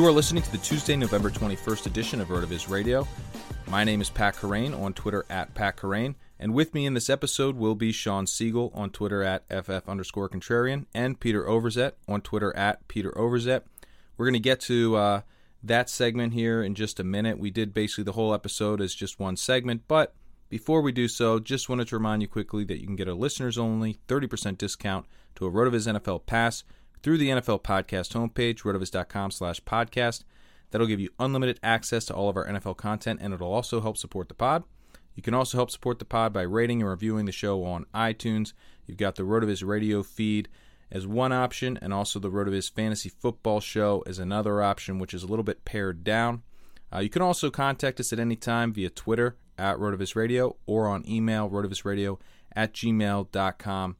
You are listening to the Tuesday, November 21st edition of RotoViz Radio. My name is Pat Kerrane on Twitter at Pat Kerrane, and with me in this episode will be Sean Siegel on Twitter at FF underscore contrarian and Peter Overzet on Twitter at Peter Overzet. We're going to get to uh, that segment here in just a minute. We did basically the whole episode as just one segment, but before we do so, just wanted to remind you quickly that you can get a listeners only 30% discount to a RotoViz NFL Pass through the NFL Podcast homepage, rotoviz.com slash podcast. That'll give you unlimited access to all of our NFL content, and it'll also help support the pod. You can also help support the pod by rating and reviewing the show on iTunes. You've got the RotoViz radio feed as one option, and also the RotoViz fantasy football show as another option, which is a little bit pared down. Uh, you can also contact us at any time via Twitter at RotoViz Radio or on email, rotovizradio at gmail.com.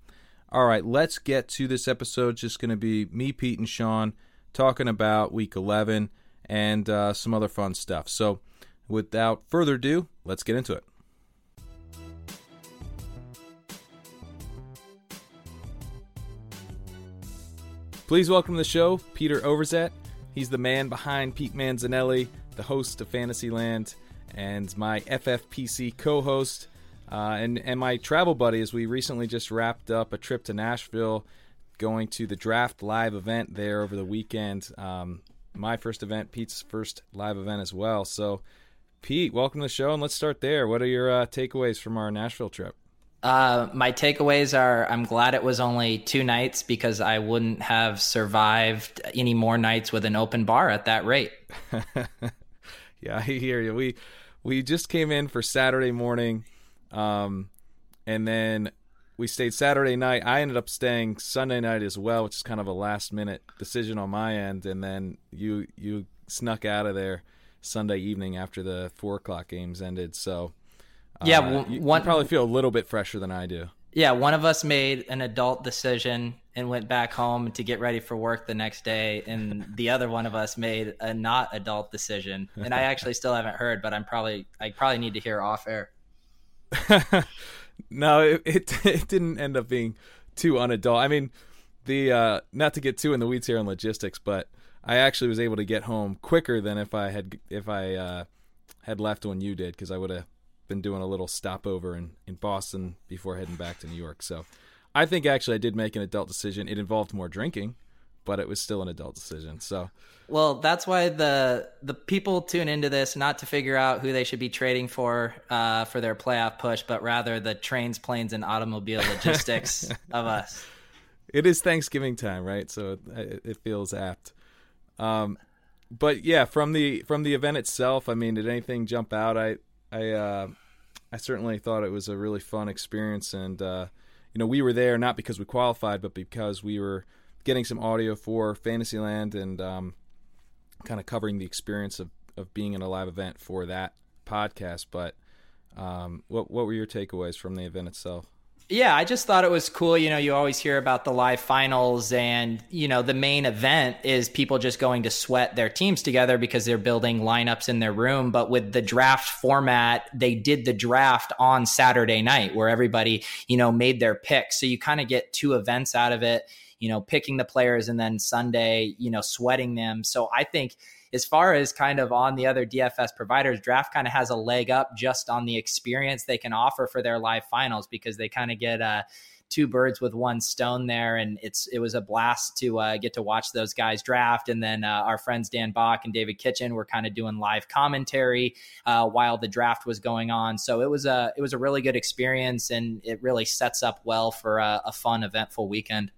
All right, let's get to this episode. It's just going to be me, Pete, and Sean talking about week 11 and uh, some other fun stuff. So, without further ado, let's get into it. Please welcome to the show Peter Overzet. He's the man behind Pete Manzanelli, the host of Fantasyland, and my FFPC co host. Uh, and and my travel buddy, as we recently just wrapped up a trip to Nashville, going to the draft live event there over the weekend. Um, my first event, Pete's first live event as well. So, Pete, welcome to the show, and let's start there. What are your uh, takeaways from our Nashville trip? Uh, my takeaways are I'm glad it was only two nights because I wouldn't have survived any more nights with an open bar at that rate. yeah, I hear you. We we just came in for Saturday morning um, and then we stayed Saturday night. I ended up staying Sunday night as well, which is kind of a last minute decision on my end. And then you you snuck out of there Sunday evening after the four o'clock games ended. So uh, yeah, you, one you probably feel a little bit fresher than I do. Yeah, one of us made an adult decision and went back home to get ready for work the next day, and the other one of us made a not adult decision. And I actually still haven't heard, but I'm probably I probably need to hear off air. no, it, it, it didn't end up being too unadult. I mean, the uh, not to get too in the weeds here on logistics, but I actually was able to get home quicker than if I had if I uh, had left when you did, because I would have been doing a little stopover in in Boston before heading back to New York. So I think actually I did make an adult decision. It involved more drinking, but it was still an adult decision. So well, that's why the the people tune into this not to figure out who they should be trading for uh, for their playoff push, but rather the trains, planes, and automobile logistics of us. It is Thanksgiving time, right? So it, it feels apt. Um, but yeah, from the from the event itself, I mean, did anything jump out? I I uh, I certainly thought it was a really fun experience, and uh, you know, we were there not because we qualified, but because we were getting some audio for Fantasyland and um, kind of covering the experience of, of being in a live event for that podcast. But um, what what were your takeaways from the event itself? Yeah, I just thought it was cool. You know, you always hear about the live finals, and, you know, the main event is people just going to sweat their teams together because they're building lineups in their room. But with the draft format, they did the draft on Saturday night where everybody, you know, made their picks. So you kind of get two events out of it you know, picking the players and then Sunday, you know, sweating them. So I think as far as kind of on the other DFS providers, draft kind of has a leg up just on the experience they can offer for their live finals because they kind of get uh, two birds with one stone there, and it's it was a blast to uh, get to watch those guys draft. And then uh, our friends Dan Bach and David Kitchen were kind of doing live commentary uh, while the draft was going on. So it was a it was a really good experience, and it really sets up well for a, a fun, eventful weekend.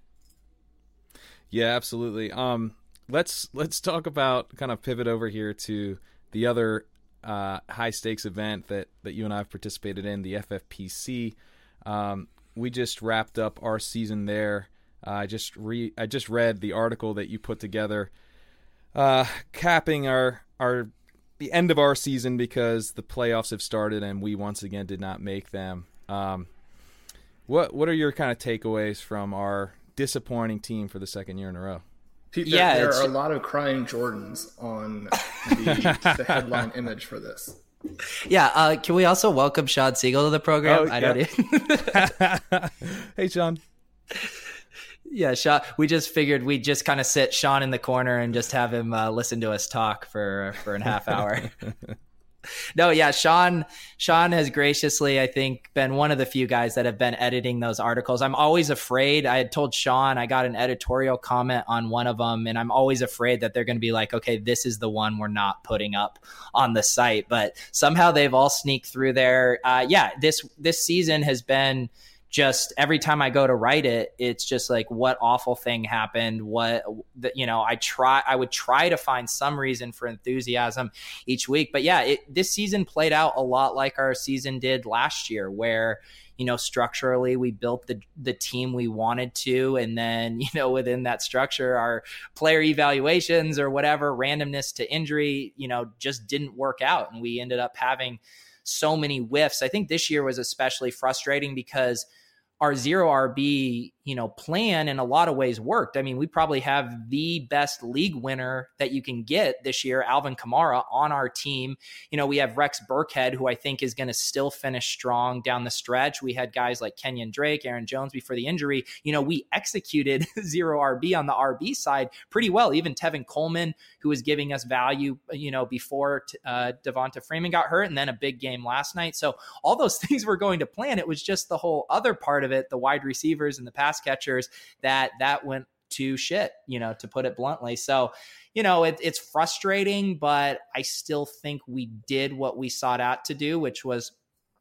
Yeah, absolutely. Um, let's let's talk about kind of pivot over here to the other uh, high stakes event that that you and I have participated in, the FFPC. Um, we just wrapped up our season there. Uh, I just re I just read the article that you put together, uh, capping our our the end of our season because the playoffs have started and we once again did not make them. Um, what what are your kind of takeaways from our disappointing team for the second year in a row. Pete, there, yeah, there are a lot of crying Jordans on the, the headline image for this. Yeah, uh, can we also welcome Sean Siegel to the program? Oh, I don't. Even... hey, Sean. Yeah, Sean. We just figured we'd just kind of sit Sean in the corner and just have him uh, listen to us talk for for a half hour. no, yeah, Sean Sean has graciously, I think, been one of the few guys that have been editing those articles. I'm always afraid. I had told Sean I got an editorial comment on one of them, and I'm always afraid that they're going to be like, okay, this is the one we're not putting up on the site. But somehow they've all sneaked through there. Uh, yeah, this this season has been just every time I go to write it, it's just like what awful thing happened. What you know, I try, I would try to find some reason for enthusiasm each week. But yeah, it, this season played out a lot like our season did last year, where you know structurally we built the the team we wanted to and then you know within that structure our player evaluations or whatever randomness to injury you know just didn't work out and we ended up having so many whiffs i think this year was especially frustrating because our zero RB, you know, plan in a lot of ways worked. I mean, we probably have the best league winner that you can get this year, Alvin Kamara, on our team. You know, we have Rex Burkhead, who I think is going to still finish strong down the stretch. We had guys like Kenyon Drake, Aaron Jones before the injury. You know, we executed zero RB on the RB side pretty well. Even Tevin Coleman, who was giving us value, you know, before uh, Devonta Freeman got hurt, and then a big game last night. So all those things were going to plan. It was just the whole other part of it, the wide receivers and the pass catchers, that that went to shit, you know, to put it bluntly. So, you know, it, it's frustrating, but I still think we did what we sought out to do, which was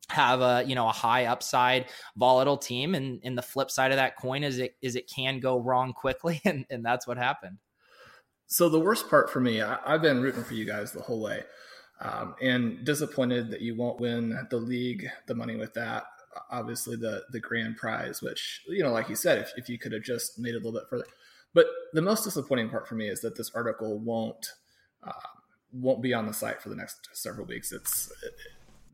have a you know a high upside volatile team. And, and the flip side of that coin is it is it can go wrong quickly. And, and that's what happened. So the worst part for me I, have been rooting for you guys the whole way um, and disappointed that you won't win the league the money with that obviously the the grand prize, which you know, like you said, if, if you could have just made it a little bit further. But the most disappointing part for me is that this article won't uh, won't be on the site for the next several weeks. It's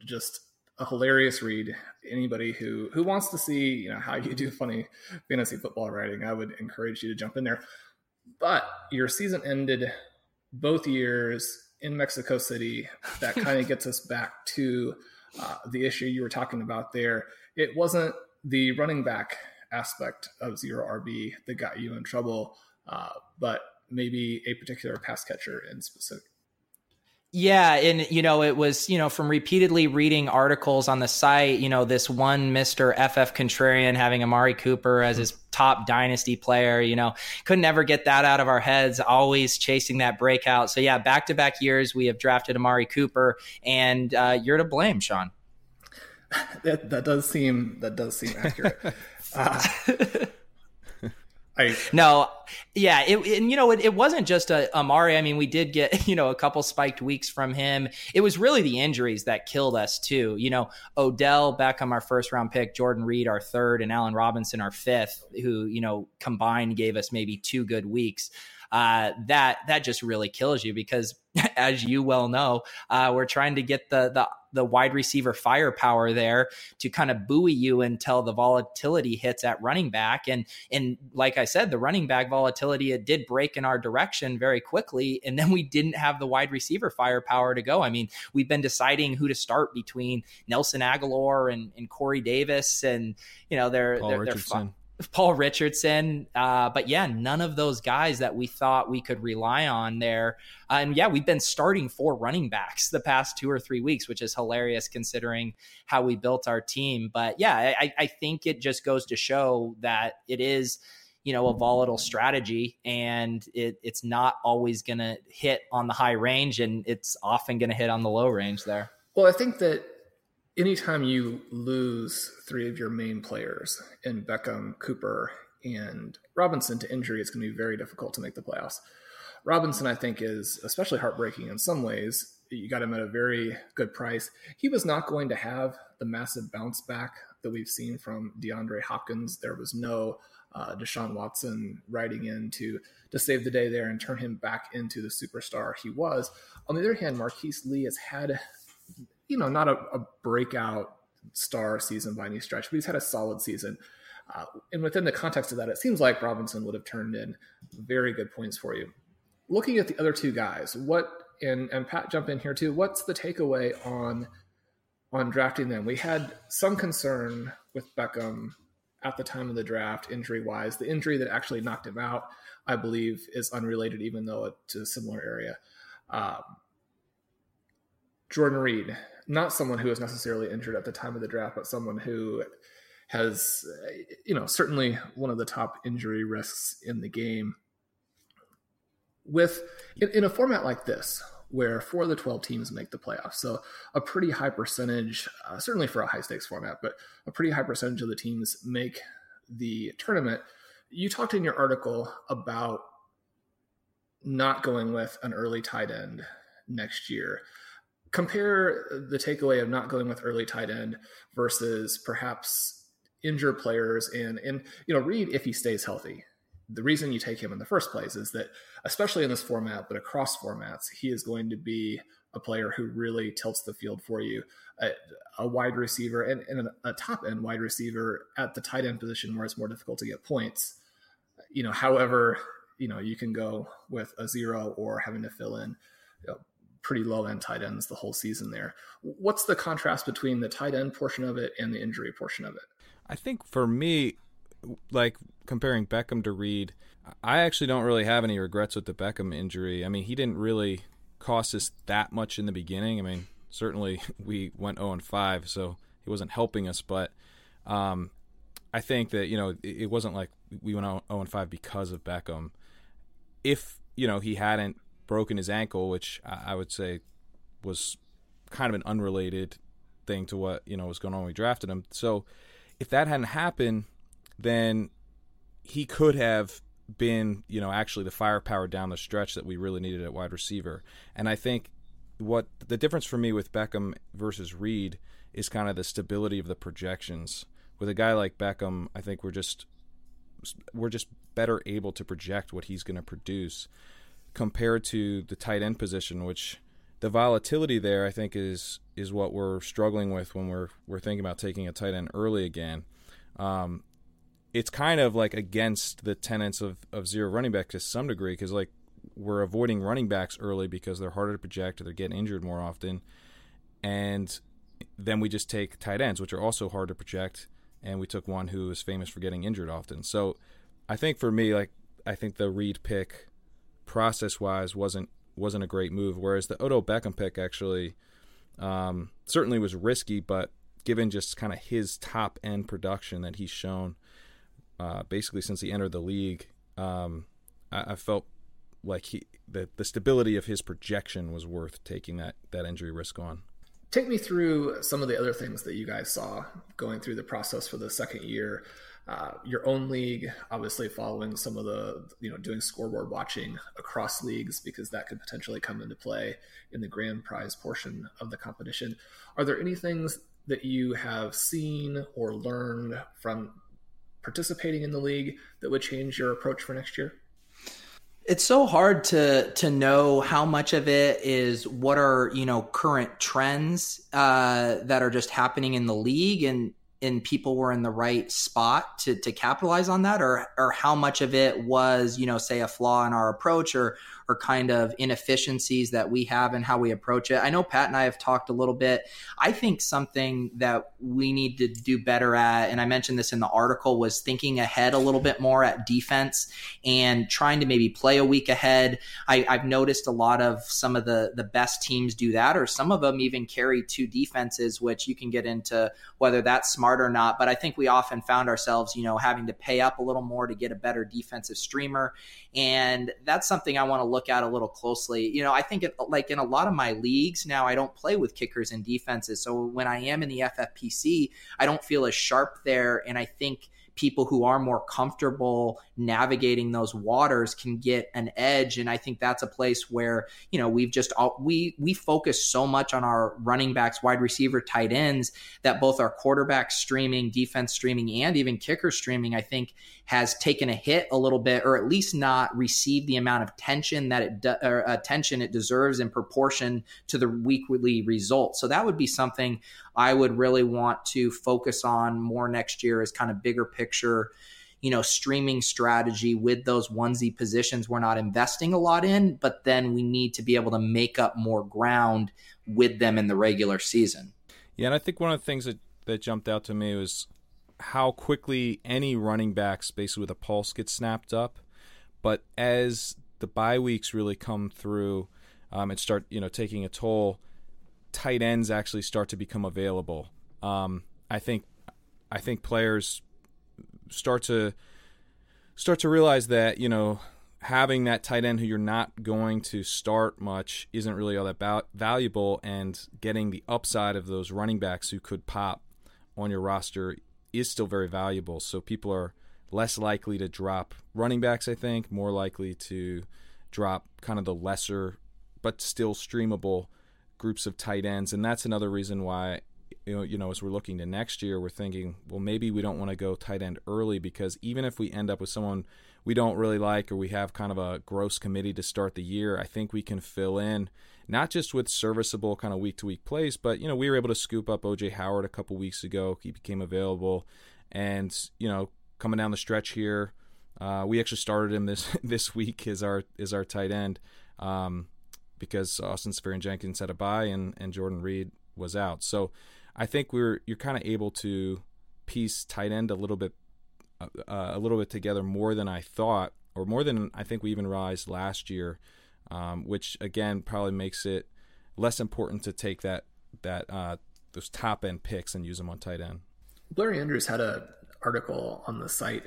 just a hilarious read. Anybody who who wants to see you know how you do funny fantasy football writing, I would encourage you to jump in there. But your season ended both years in Mexico City. That kind of gets us back to uh, the issue you were talking about there. It wasn't the running back aspect of zero RB that got you in trouble, uh, but maybe a particular pass catcher in specific. Yeah, and you know, it was, you know, from repeatedly reading articles on the site, you know, this one Mr. FF Contrarian having Amari Cooper as his top dynasty player, you know, could never get that out of our heads, always chasing that breakout. So yeah, back to back years we have drafted Amari Cooper and uh, you're to blame, Sean. That that does seem that does seem accurate. uh, I, no, yeah, it, and you know, it, it wasn't just a Amari. I mean, we did get you know a couple spiked weeks from him. It was really the injuries that killed us too. You know, Odell Beckham, our first round pick, Jordan Reed, our third, and Allen Robinson, our fifth, who you know combined gave us maybe two good weeks. Uh, that that just really kills you because, as you well know, uh, we're trying to get the the the wide receiver firepower there to kind of buoy you until the volatility hits at running back. And and like I said, the running back volatility it did break in our direction very quickly, and then we didn't have the wide receiver firepower to go. I mean, we've been deciding who to start between Nelson Agholor and, and Corey Davis, and you know they're Paul they're, Richardson. They're Paul Richardson. Uh, but yeah, none of those guys that we thought we could rely on there. Uh, and yeah, we've been starting four running backs the past two or three weeks, which is hilarious considering how we built our team. But yeah, I, I think it just goes to show that it is you know a volatile strategy and it, it's not always going to hit on the high range and it's often going to hit on the low range there well i think that anytime you lose three of your main players in Beckham, Cooper, and Robinson to injury, it's going to be very difficult to make the playoffs. Robinson, I think, is especially heartbreaking in some ways. You got him at a very good price. He was not going to have the massive bounce back that we've seen from DeAndre Hopkins. There was no uh, Deshaun Watson riding in to, to save the day there and turn him back into the superstar he was. On the other hand, Marquise Lee has had you know, not a, a breakout star season by any stretch, but he's had a solid season. Uh, and within the context of that, it seems like Robinson would have turned in very good points for you. Looking at the other two guys, what and and Pat jump in here too. What's the takeaway on on drafting them? We had some concern with Beckham at the time of the draft, injury wise. The injury that actually knocked him out, I believe, is unrelated, even though it's a similar area. Um, Jordan Reed, not someone who was necessarily injured at the time of the draft, but someone who has, you know, certainly one of the top injury risks in the game. With in, in a format like this, where four of the 12 teams make the playoffs. So a pretty high percentage, uh, certainly for a high stakes format, but a pretty high percentage of the teams make the tournament. You talked in your article about not going with an early tight end next year compare the takeaway of not going with early tight end versus perhaps injured players and and you know Reed if he stays healthy. The reason you take him in the first place is that especially in this format, but across formats, he is going to be a player who really tilts the field for you. A, a wide receiver and, and a, a top end wide receiver at the tight end position where it's more difficult to get points. You know, however, you know, you can go with a zero or having to fill in you know, pretty low end tight ends the whole season there. What's the contrast between the tight end portion of it and the injury portion of it? I think for me, like comparing Beckham to Reed, I actually don't really have any regrets with the Beckham injury. I mean, he didn't really cost us that much in the beginning. I mean, certainly we went 0 and 5, so he wasn't helping us, but um, I think that, you know, it, it wasn't like we went 0 and 5 because of Beckham. If, you know, he hadn't broken his ankle, which I would say was kind of an unrelated thing to what you know was going on when we drafted him. So if that hadn't happened, then he could have been you know actually the firepower down the stretch that we really needed at wide receiver. And I think what the difference for me with Beckham versus Reed is kind of the stability of the projections. With a guy like Beckham, I think we're just we're just better able to project what he's going to produce compared to the tight end position, which the volatility there I think is is what we're struggling with when we're we're thinking about taking a tight end early again. Um, it's kind of like against the tenets of, of zero running back to some degree because like we're avoiding running backs early because they're harder to project or they're getting injured more often, and then we just take tight ends, which are also hard to project and we took one who is famous for getting injured often. So I think for me, like I think the Reed pick process wise wasn't wasn't a great move. Whereas the Odell Beckham pick actually um, certainly was risky, but given just kind of his top end production that he's shown uh, basically since he entered the league, um, I, I, felt like he the, the stability of his projection was worth taking that that injury risk on. Take me through some of the other things that you guys saw going through the process for the second year. Uh, your own league, obviously following some of the, you know, doing scoreboard watching across leagues because that could potentially come into play in the grand prize portion of the competition. Are there any things that you have seen or learned from participating in the league that would change your approach for next year? It's so hard to to know how much of it is what are you know current trends uh, that are just happening in the league and and people were in the right spot to to capitalize on that or or how much of it was you know say a flaw in our approach or or kind of inefficiencies that we have and how we approach it. I know Pat and I have talked a little bit. I think something that we need to do better at, and I mentioned this in the article, was thinking ahead a little bit more at defense and trying to maybe play a week ahead. I, have noticed a lot of some of the the best teams do that, or some of them even carry two defenses, which you can get into whether that's smart or not. But I think we often found ourselves, you know, having to pay up a little more to get a better defensive streamer, and that's something I want to look look at a little closely. You know, I think it, like in a lot of my leagues now, I don't play with kickers and defenses. So when I am in the FFPC, I don't feel as sharp there. And I think people who are more comfortable navigating those waters can get an edge. And i think that's a place where you know we've just we we focus so much on our running backs wide receiver tight ends that both our quarterback streaming defense streaming and even kicker streaming i think has taken a hit a little bit or at least not received the amount of tension that it de- or uh, attention it deserves in proportion to the weekly results. So that would be something I would really want to focus on more next year as kind of bigger picture, you know, streaming strategy with those onesie positions we're not investing a lot in, but then we need to be able to make up more ground with them in the regular season. Yeah, and I think one of the things that, that jumped out to me was how quickly any running backs basically with a pulse gets snapped up. But as the bye weeks really come through um, and start, you know, taking a toll, tight ends actually start to become available. Um, I think I think players start to start to realize that you know having that tight end who you're not going to start much isn't really all that ba- valuable, and getting the upside of those running backs who could pop on your roster is still very valuable. So people are less likely to drop running backs. I think more likely to drop kind of the lesser but still streamable groups of tight ends, and that's another reason why you know, as we're looking to next year, we're thinking, well, maybe we don't want to go tight end early because even if we end up with someone we don't really like or we have kind of a gross committee to start the year, I think we can fill in not just with serviceable kind of week to week plays, but you know, we were able to scoop up OJ Howard a couple weeks ago. He became available, and you know, coming down the stretch here, uh, we actually started him this this week as our as our tight end. Um, because Austin Seferian-Jenkins had a bye and, and Jordan Reed was out. So I think we're you're kind of able to piece tight end a little bit uh, uh, a little bit together more than I thought, or more than I think we even realized last year, um, which again probably makes it less important to take that that uh, those top end picks and use them on tight end. Blair Andrews had an article on the site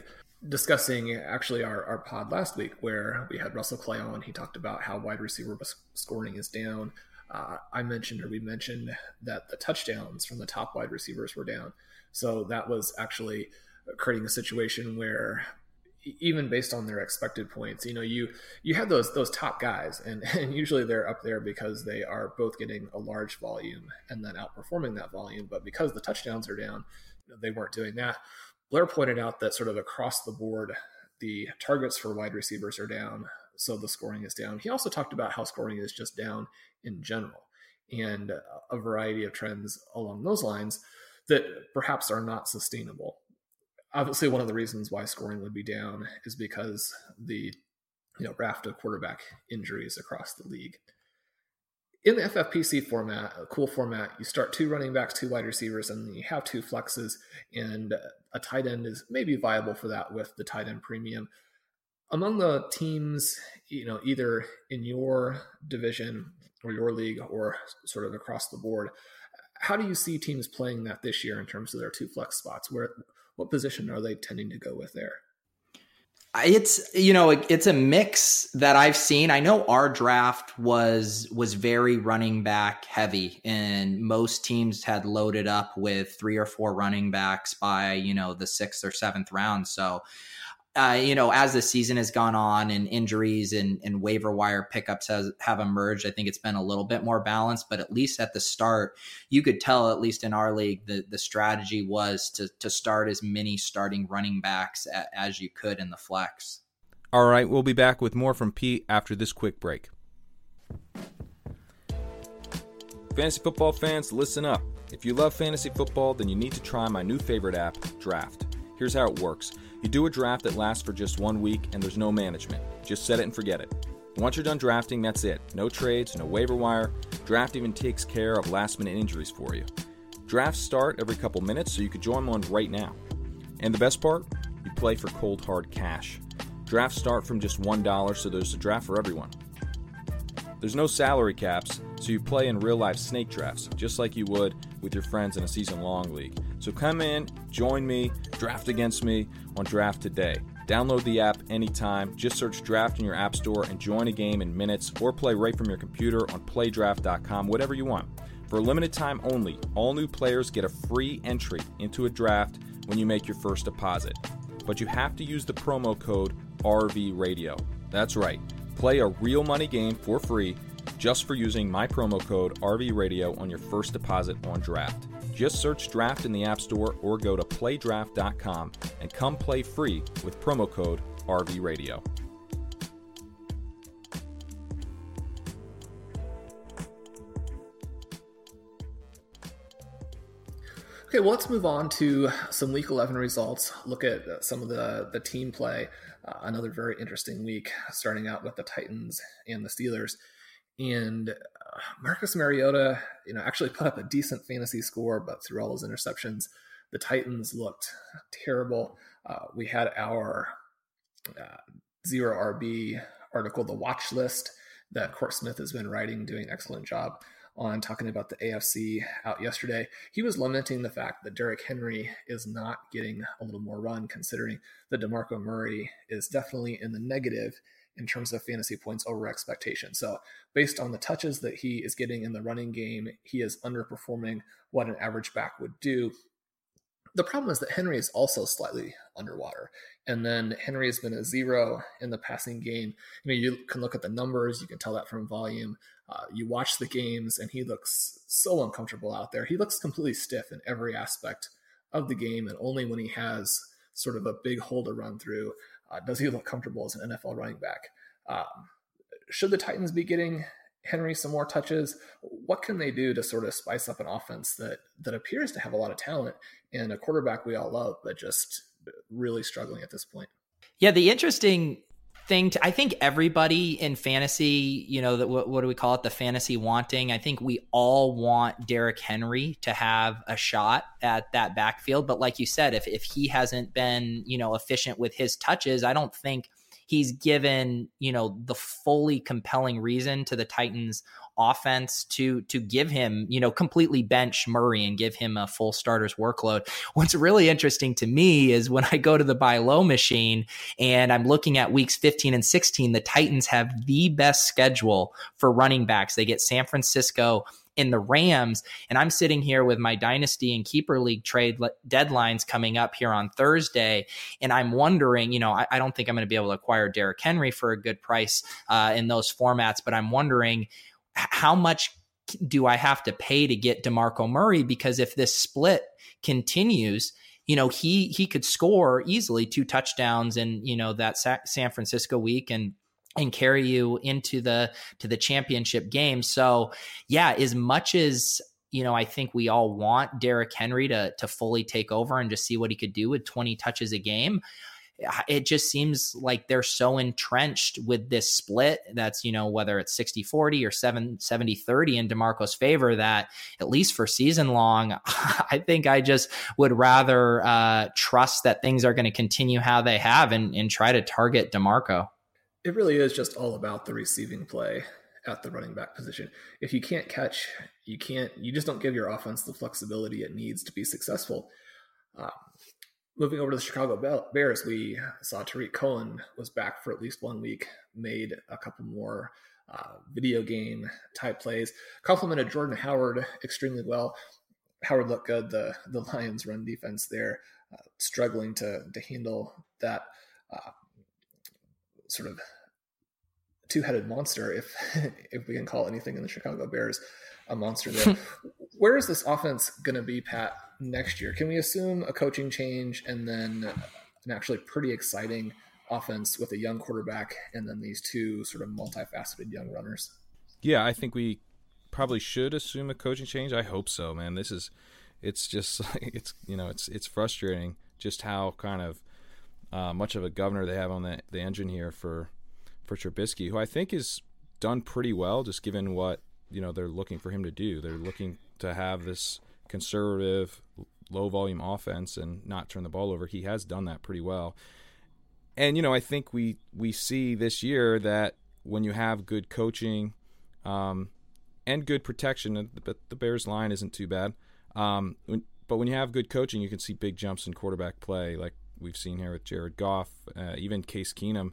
discussing actually our, our pod last week where we had Russell Clay on. He talked about how wide receiver scoring is down. Uh, I mentioned, or we mentioned, that the touchdowns from the top wide receivers were down. So that was actually creating a situation where even based on their expected points, you know, you you had those those top guys, and and usually they're up there because they are both getting a large volume and then outperforming that volume. But because the touchdowns are down, they weren't doing that. Blair pointed out that sort of across the board, the targets for wide receivers are down, so the scoring is down. He also talked about how scoring is just down in general and a variety of trends along those lines that perhaps are not sustainable. Obviously, one of the reasons why scoring would be down is because the you know raft of quarterback injuries across the league. in the FFPC format, a cool format, you start two running backs, two wide receivers, and you have two flexes, and a tight end is maybe viable for that with the tight end premium. Among the teams, you know, either in your division or your league or sort of across the board, how do you see teams playing that this year in terms of their two flex spots? Where what position are they tending to go with there? It's you know it's a mix that I've seen. I know our draft was was very running back heavy, and most teams had loaded up with three or four running backs by you know the sixth or seventh round. So uh, you know, as the season has gone on and injuries and, and waiver wire pickups has have emerged, I think it's been a little bit more balanced. But at least at the start, you could tell, at least in our league, the the strategy was to to start as many starting running backs a, as you could in the flex. All right, we'll be back with more from Pete after this quick break. Fantasy football fans, listen up. If you love fantasy football, then you need to try my new favorite app, Draft. Here's how it works. You do a draft that lasts for just one week and there's no management. Just set it and forget it. Once you're done drafting, that's it. No trades, no waiver wire. Draft even takes care of last minute injuries for you. Drafts start every couple minutes, so you could join one right now. And the best part? You play for cold hard cash. Drafts start from just $1, so there's a draft for everyone. There's no salary caps, so you play in real life snake drafts, just like you would with your friends in a season long league. So come in, join me, draft against me on Draft Today. Download the app anytime. Just search Draft in your App Store and join a game in minutes or play right from your computer on playdraft.com, whatever you want. For a limited time only, all new players get a free entry into a draft when you make your first deposit. But you have to use the promo code RV Radio. That's right. Play a real money game for free just for using my promo code RV Radio on your first deposit on draft. Just search Draft in the App Store or go to playdraft.com and come play free with promo code RV Okay, well, let's move on to some Week 11 results. Look at some of the the team play. Uh, another very interesting week, starting out with the Titans and the Steelers. And uh, Marcus Mariota, you know, actually put up a decent fantasy score, but through all those interceptions, the Titans looked terrible. Uh, we had our uh, zero RB article, the watch list that Court Smith has been writing, doing an excellent job on talking about the AFC out yesterday. He was lamenting the fact that Derrick Henry is not getting a little more run, considering that DeMarco Murray is definitely in the negative in terms of fantasy points over expectation. So, based on the touches that he is getting in the running game, he is underperforming what an average back would do. The problem is that Henry is also slightly underwater. And then Henry has been a zero in the passing game. You know, you can look at the numbers, you can tell that from volume. Uh, you watch the games, and he looks so uncomfortable out there. He looks completely stiff in every aspect of the game, and only when he has sort of a big hole to run through uh, does he look comfortable as an NFL running back? Um, should the Titans be getting Henry some more touches? What can they do to sort of spice up an offense that that appears to have a lot of talent and a quarterback we all love, but just really struggling at this point? Yeah, the interesting thing to, I think everybody in fantasy, you know, that what, what, do we call it? The fantasy wanting. I think we all want Derrick Henry to have a shot at that backfield. But like you said, if if he hasn't been, you know, efficient with his touches, I don't think he's given, you know, the fully compelling reason to the Titans offense to to give him, you know, completely bench Murray and give him a full starter's workload. What's really interesting to me is when I go to the buy low machine and I'm looking at weeks 15 and 16, the Titans have the best schedule for running backs. They get San Francisco in the Rams. And I'm sitting here with my dynasty and keeper league trade deadlines coming up here on Thursday. And I'm wondering, you know, I, I don't think I'm going to be able to acquire Derrick Henry for a good price uh, in those formats, but I'm wondering how much do I have to pay to get DeMarco Murray? Because if this split continues, you know, he he could score easily two touchdowns in, you know, that San Francisco week and and carry you into the to the championship game. So, yeah, as much as you know, I think we all want Derrick Henry to to fully take over and just see what he could do with 20 touches a game it just seems like they're so entrenched with this split that's, you know, whether it's 60 40 or 7 70 30 in DeMarco's favor, that at least for season long, I think I just would rather uh, trust that things are going to continue how they have and, and try to target DeMarco. It really is just all about the receiving play at the running back position. If you can't catch, you can't, you just don't give your offense the flexibility it needs to be successful. Uh, moving over to the Chicago Bears, we saw Tarik Cohen was back for at least one week, made a couple more uh, video game type plays, complemented Jordan Howard extremely well. Howard looked good. The the Lions run defense there, uh, struggling to to handle that uh, sort of two headed monster, if if we can call anything in the Chicago Bears a monster there. Where is this offense going to be, Pat, next year? Can we assume a coaching change and then an actually pretty exciting offense with a young quarterback and then these two sort of multifaceted young runners? Yeah, I think we probably should assume a coaching change. I hope so, man. This is it's just it's you know it's it's frustrating just how kind of uh, much of a governor they have on the the engine here for for Trubisky, who I think is done pretty well, just given what you know they're looking for him to do. They're looking to have this conservative, low volume offense and not turn the ball over. He has done that pretty well. And you know, I think we we see this year that when you have good coaching um, and good protection, but the Bears line isn't too bad. Um, but when you have good coaching, you can see big jumps in quarterback play, like we've seen here with Jared Goff, uh, even Case Keenum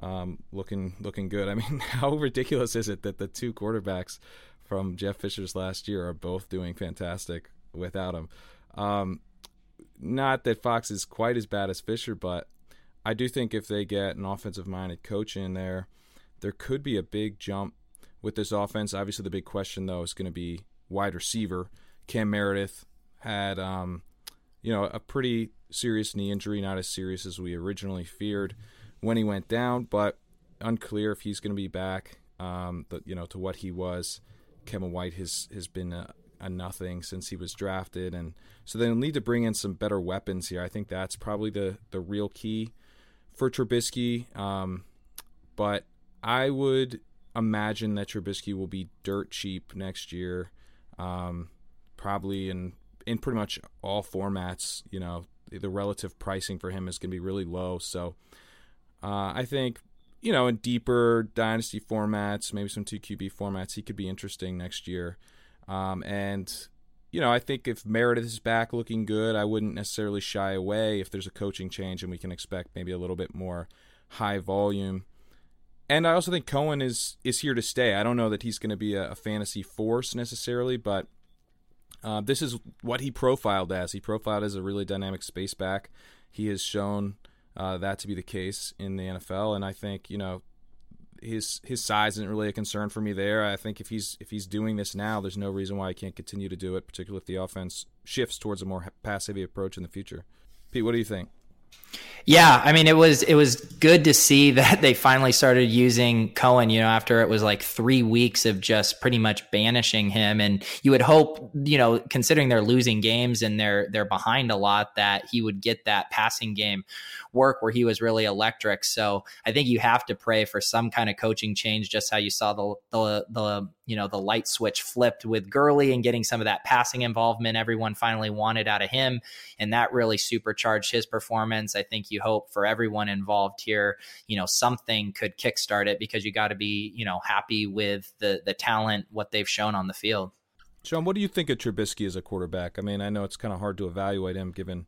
um, looking looking good. I mean, how ridiculous is it that the two quarterbacks from Jeff Fisher's last year are both doing fantastic without him? Um, not that Fox is quite as bad as Fisher, but I do think if they get an offensive minded coach in there, there could be a big jump with this offense. Obviously, the big question though is going to be wide receiver. Cam Meredith had, um, you know, a pretty serious knee injury, not as serious as we originally feared when he went down, but unclear if he's going to be back. Um, the, you know, to what he was. Kevin White has has been a, a, nothing since he was drafted, and so they'll need to bring in some better weapons here. I think that's probably the the real key for Trubisky. Um, but I would imagine that Trubisky will be dirt cheap next year, um, probably in in pretty much all formats. You know, the relative pricing for him is going to be really low. So uh, I think you know in deeper dynasty formats, maybe some two QB formats, he could be interesting next year. Um, and you know, I think if Meredith is back looking good, I wouldn't necessarily shy away if there's a coaching change and we can expect maybe a little bit more high volume. And I also think Cohen is is here to stay. I don't know that he's going to be a, a, fantasy force necessarily, but uh, this is what he profiled as. He profiled as a really dynamic space back. He has shown uh, that to be the case in the NFL. And I think you know his his size isn't really a concern for me there. I think if he's if he's doing this now, there's no reason why he can't continue to do it, particularly if the offense shifts towards a more pass heavy approach in the future. Pete, what do you think? Yeah, I mean it was it was good to see that they finally started using Cohen, you know, after it was like 3 weeks of just pretty much banishing him and you would hope, you know, considering they're losing games and they're they're behind a lot that he would get that passing game work where he was really electric. So, I think you have to pray for some kind of coaching change just how you saw the the the you know the light switch flipped with Gurley and getting some of that passing involvement everyone finally wanted out of him and that really supercharged his performance. I think you hope for everyone involved here, you know, something could kickstart it because you got to be, you know, happy with the the talent what they've shown on the field. Sean, what do you think of Trubisky as a quarterback? I mean, I know it's kind of hard to evaluate him given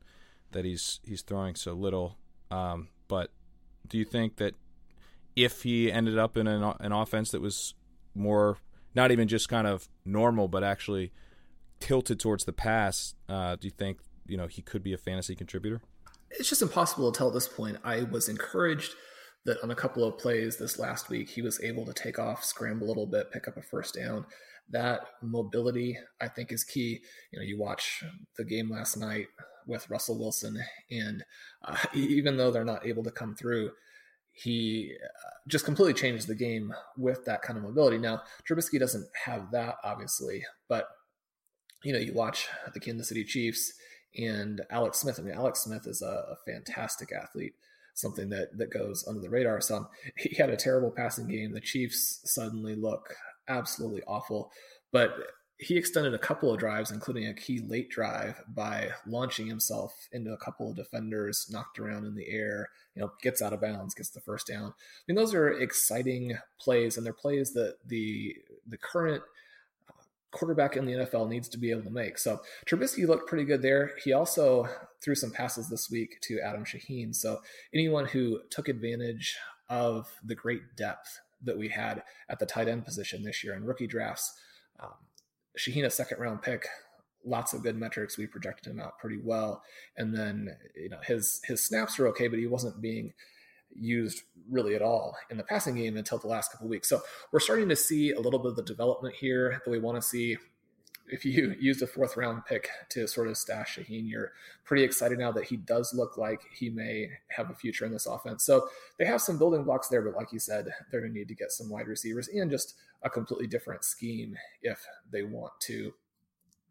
that he's he's throwing so little, um, but do you think that if he ended up in an, an offense that was more not even just kind of normal, but actually tilted towards the pass, uh, do you think you know he could be a fantasy contributor? It's just impossible to tell at this point. I was encouraged that on a couple of plays this last week, he was able to take off, scramble a little bit, pick up a first down. That mobility, I think, is key. You know, you watch the game last night with Russell Wilson, and uh, even though they're not able to come through, he uh, just completely changed the game with that kind of mobility. Now, Trubisky doesn't have that, obviously, but you know, you watch the Kansas City Chiefs and Alex Smith. I mean, Alex Smith is a, a fantastic athlete. something that that goes under the radar some. He had a terrible passing game. The Chiefs suddenly look absolutely awful, but he extended a couple of drives, including a key late drive, by launching himself into a couple of defenders, knocked around in the air, you know, gets out of bounds, gets the first down. I mean, those are exciting plays, and they're plays that the the current uh, quarterback in the NFL needs to be able to make. So Trubisky looked pretty good there. He also threw some passes this week to Adam Shaheen. So anyone who took advantage of the great depth that we had at the tight end position this year in rookie drafts. Um, Shaheen, a second round pick, lots of good metrics. We projected him out pretty well, and then you know his his snaps were okay, but he wasn't being used really at all in the passing game until the last couple weeks. So we're starting to see a little bit of the development here that we want to see if you used a fourth round pick to sort of stash Shaheen, you're pretty excited now that he does look like he may have a future in this offense. So they have some building blocks there, but like you said, they're going to need to get some wide receivers and just a completely different scheme if they want to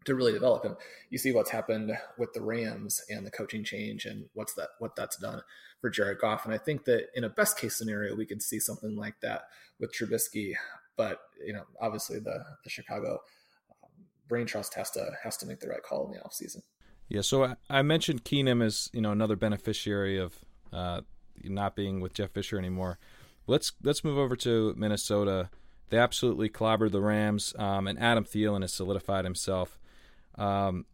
to really develop him. You see what's happened with the Rams and the coaching change and what's that what that's done for Jared Goff. And I think that in a best case scenario, we could see something like that with Trubisky. But you know, obviously the the Chicago brain trust has to has to make the right call in the offseason. Yeah, so I mentioned Keenum as you know another beneficiary of uh, not being with Jeff Fisher anymore. Let's let's move over to Minnesota. They absolutely clobbered the Rams, um, and Adam Thielen has solidified himself. Um,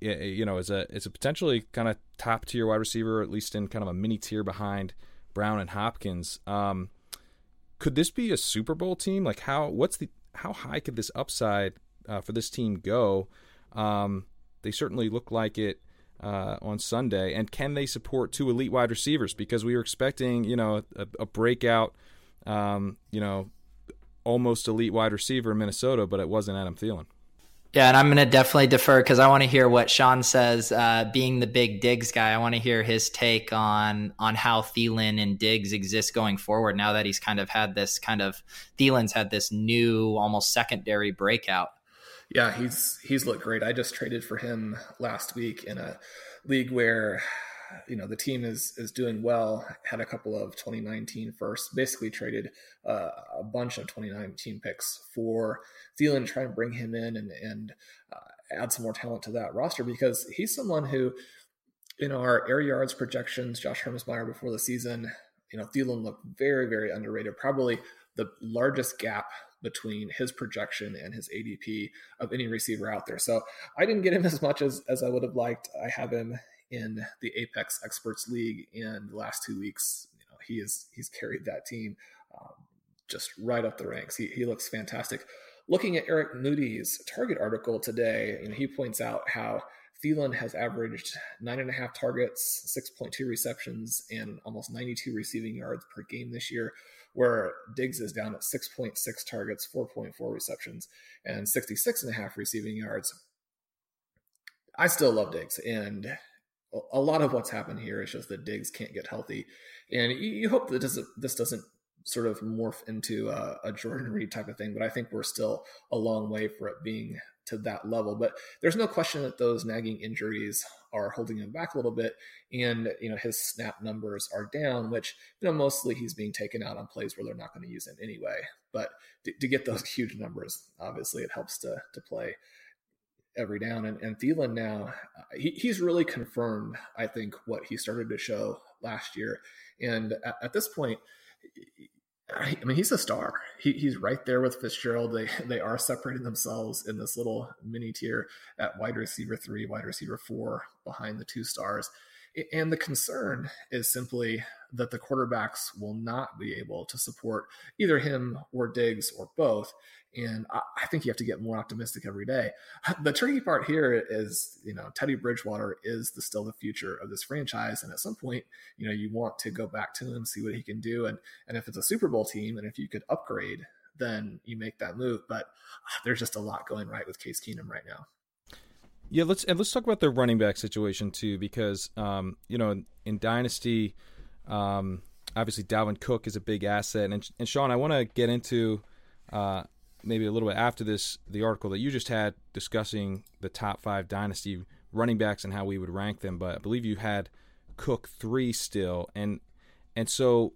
you know, as a as a potentially kind of top tier wide receiver, at least in kind of a mini tier behind Brown and Hopkins. Um, could this be a Super Bowl team? Like how what's the how high could this upside uh, for this team go. Um, they certainly look like it uh, on Sunday. And can they support two elite wide receivers? Because we were expecting, you know, a, a breakout, um, you know, almost elite wide receiver in Minnesota, but it wasn't Adam Thielen. Yeah, and I'm going to definitely defer because I want to hear what Sean says. Uh, being the big Diggs guy, I want to hear his take on on how Thielen and Diggs exist going forward. Now that he's kind of had this kind of Thielen's had this new, almost secondary breakout. Yeah, he's he's looked great. I just traded for him last week in a league where you know the team is is doing well. Had a couple of 2019 firsts. Basically traded uh, a bunch of 2019 picks for Thielen, try and bring him in and and uh, add some more talent to that roster because he's someone who, in our air yards projections, Josh Hermsmeyer before the season, you know Thielen looked very very underrated. Probably the largest gap between his projection and his ADP of any receiver out there. So I didn't get him as much as, as I would have liked. I have him in the Apex Experts League, and the last two weeks, you know, he is he's carried that team um, just right up the ranks. He he looks fantastic. Looking at Eric Moody's target article today, he points out how Thielen has averaged nine and a half targets, 6.2 receptions, and almost 92 receiving yards per game this year where Diggs is down at 6.6 targets, 4.4 receptions, and 66 and a half receiving yards. I still love Diggs, and a lot of what's happened here is just that Diggs can't get healthy, and you hope that this doesn't sort of morph into a, a Jordan Reed type of thing. But I think we're still a long way for it being to that level. But there's no question that those nagging injuries are holding him back a little bit. And, you know, his snap numbers are down, which, you know, mostly he's being taken out on plays where they're not going to use him anyway. But to, to, get those huge numbers, obviously it helps to, to play every down. And, and Thielen now, uh, he, he's really confirmed, I think, what he started to show last year. And at, at this point, I mean, he's a star. He, he's right there with Fitzgerald. They they are separating themselves in this little mini tier at wide receiver three, wide receiver four, behind the two stars. And the concern is simply that the quarterbacks will not be able to support either him or Diggs or both. And I, I, think you have to get more optimistic every day. The tricky part here is, you know, Teddy Bridgewater is the, still the future of this franchise. And at some point, you know, you want to go back to him, see what he can do. And, and if it's a Super Bowl team and if you could upgrade, then you make that move. But uh, there's just a lot going right with Case Keenum right now. Yeah, let's and let's talk about the running back situation too, because um, you know in, in Dynasty, um, obviously Dalvin Cook is a big asset, and and Sean, I want to get into uh, maybe a little bit after this the article that you just had discussing the top five Dynasty running backs and how we would rank them, but I believe you had Cook three still, and and so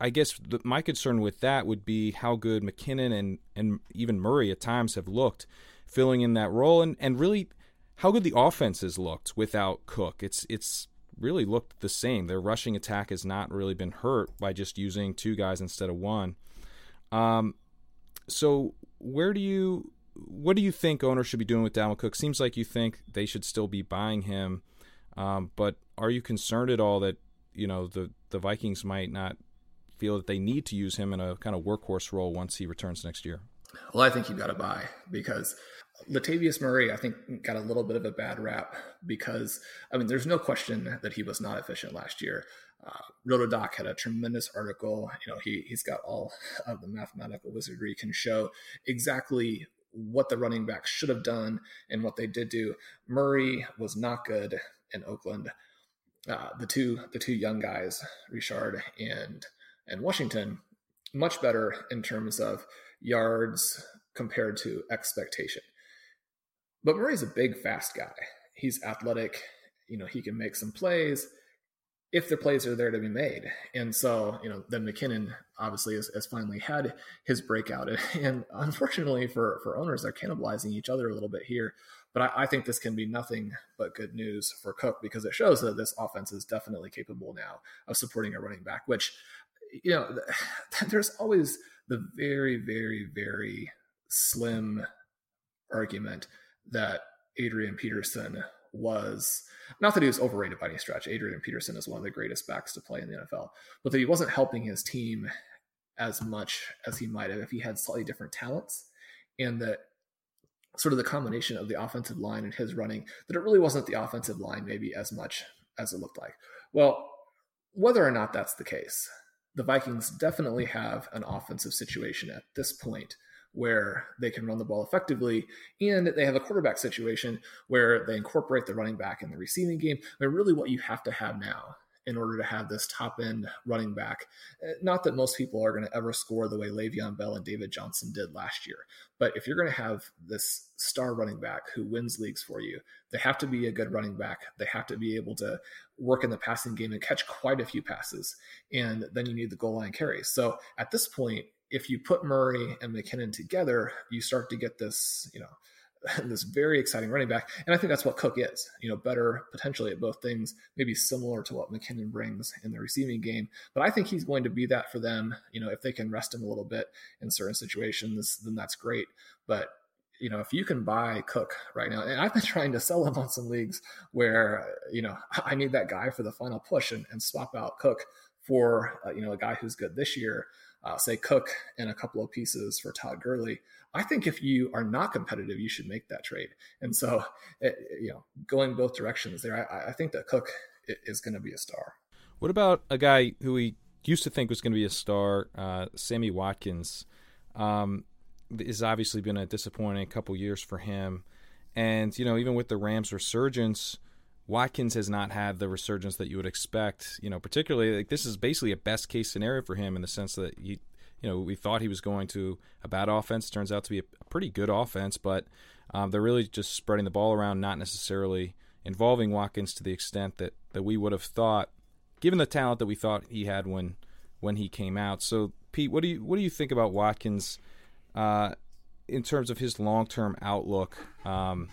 I guess the, my concern with that would be how good McKinnon and and even Murray at times have looked filling in that role, and and really how good the offense has looked without Cook. It's it's really looked the same. Their rushing attack has not really been hurt by just using two guys instead of one. Um, so where do you what do you think owners should be doing with Dalvin Cook? Seems like you think they should still be buying him, um, but are you concerned at all that you know the the Vikings might not feel that they need to use him in a kind of workhorse role once he returns next year? Well, I think you've got to buy because Latavius Murray, I think, got a little bit of a bad rap because, I mean, there's no question that he was not efficient last year. Uh, Rotodoc had a tremendous article. You know, he, he's got all of the mathematical wizardry, can show exactly what the running backs should have done and what they did do. Murray was not good in Oakland. Uh, the two the two young guys, Richard and and Washington, much better in terms of yards compared to expectation. But Murray's a big, fast guy. He's athletic. You know, he can make some plays if the plays are there to be made. And so, you know, then McKinnon obviously has, has finally had his breakout. And unfortunately for, for owners, they're cannibalizing each other a little bit here. But I, I, think this can be nothing but good news for Cook because it shows that this offense is definitely capable now of supporting a running back, which, you know, there's always the very, very, very slim argument that Adrian Peterson was not that he was overrated by any stretch. Adrian Peterson is one of the greatest backs to play in the NFL, but that he wasn't helping his team as much as he might have if he had slightly different talents, and that sort of the combination of the offensive line and his running that it really wasn't the offensive line maybe as much as it looked like. Well, whether or not that's the case, the Vikings definitely have an offensive situation at this point where they can run the ball effectively, and they have a quarterback situation where they incorporate the running back in the receiving game. But really, what you have to have now in order to have this top end running back. Eh, not that most people are going to ever score the way Le'Veon Bell and David Johnson did last year, but if you're going to have this star running back who wins leagues for you, they have to be a good running back. They have to be able to work in the passing game and catch quite a few passes. And then you need the goal line carries. So at this point, if you put Murray and McKinnon together, you start to get this, you know, this very exciting running back. And I think that's what Cook is, you know, better potentially at both things, maybe similar to what McKinnon brings in the receiving game. But I think he's going to be that for them. You know, if they can rest him a little bit in certain situations, then that's great. But you know, if you can buy Cook right now, and I've been trying to sell him on some leagues where, you know, I need that guy for the final push and, and swap out Cook for, uh, you know, a guy who's good this year uh, say Cook and a couple of pieces for Todd Gurley. I think if you are not competitive, you should make that trade. And so, it, you know, going both directions there, I, I think that Cook is going to be a star. What about a guy who we used to think was going to be a star, uh, Sammy Watkins? Um, has obviously been a disappointing couple years for him. And, you know, even with the Rams resurgence, Watkins has not had the resurgence that you would expect. You know, particularly like this is basically a best case scenario for him in the sense that he, you know, we thought he was going to a bad offense. Turns out to be a, pretty good offense, but um, they're really just spreading the ball around, not necessarily involving Watkins to the extent that that we would have thought, given the talent that we thought he had when when he came out. So, Pete, what do you what do you think about Watkins uh, in terms of his long term outlook? Um,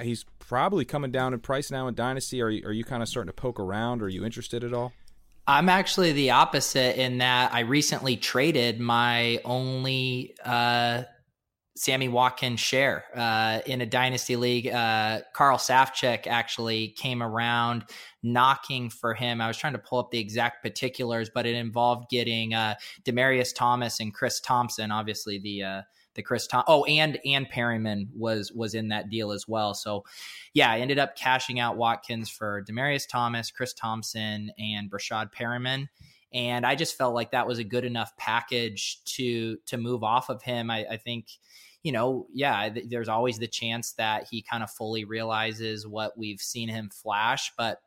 he's probably coming down in price now in Dynasty. Are you, are you kind of starting to poke around? Are you interested at all? I'm actually the opposite in that I recently traded my only uh, Sammy Watkins share uh, in a dynasty league. Uh, Carl Safchek actually came around knocking for him. I was trying to pull up the exact particulars, but it involved getting uh, Demaryius Thomas and Chris Thompson, obviously the uh, the Chris Tom. Oh, and and Perriman was was in that deal as well. So, yeah, I ended up cashing out Watkins for Demaryius Thomas, Chris Thompson, and Breshad Perriman. And I just felt like that was a good enough package to to move off of him. I, I think, you know, yeah, th- there's always the chance that he kind of fully realizes what we've seen him flash, but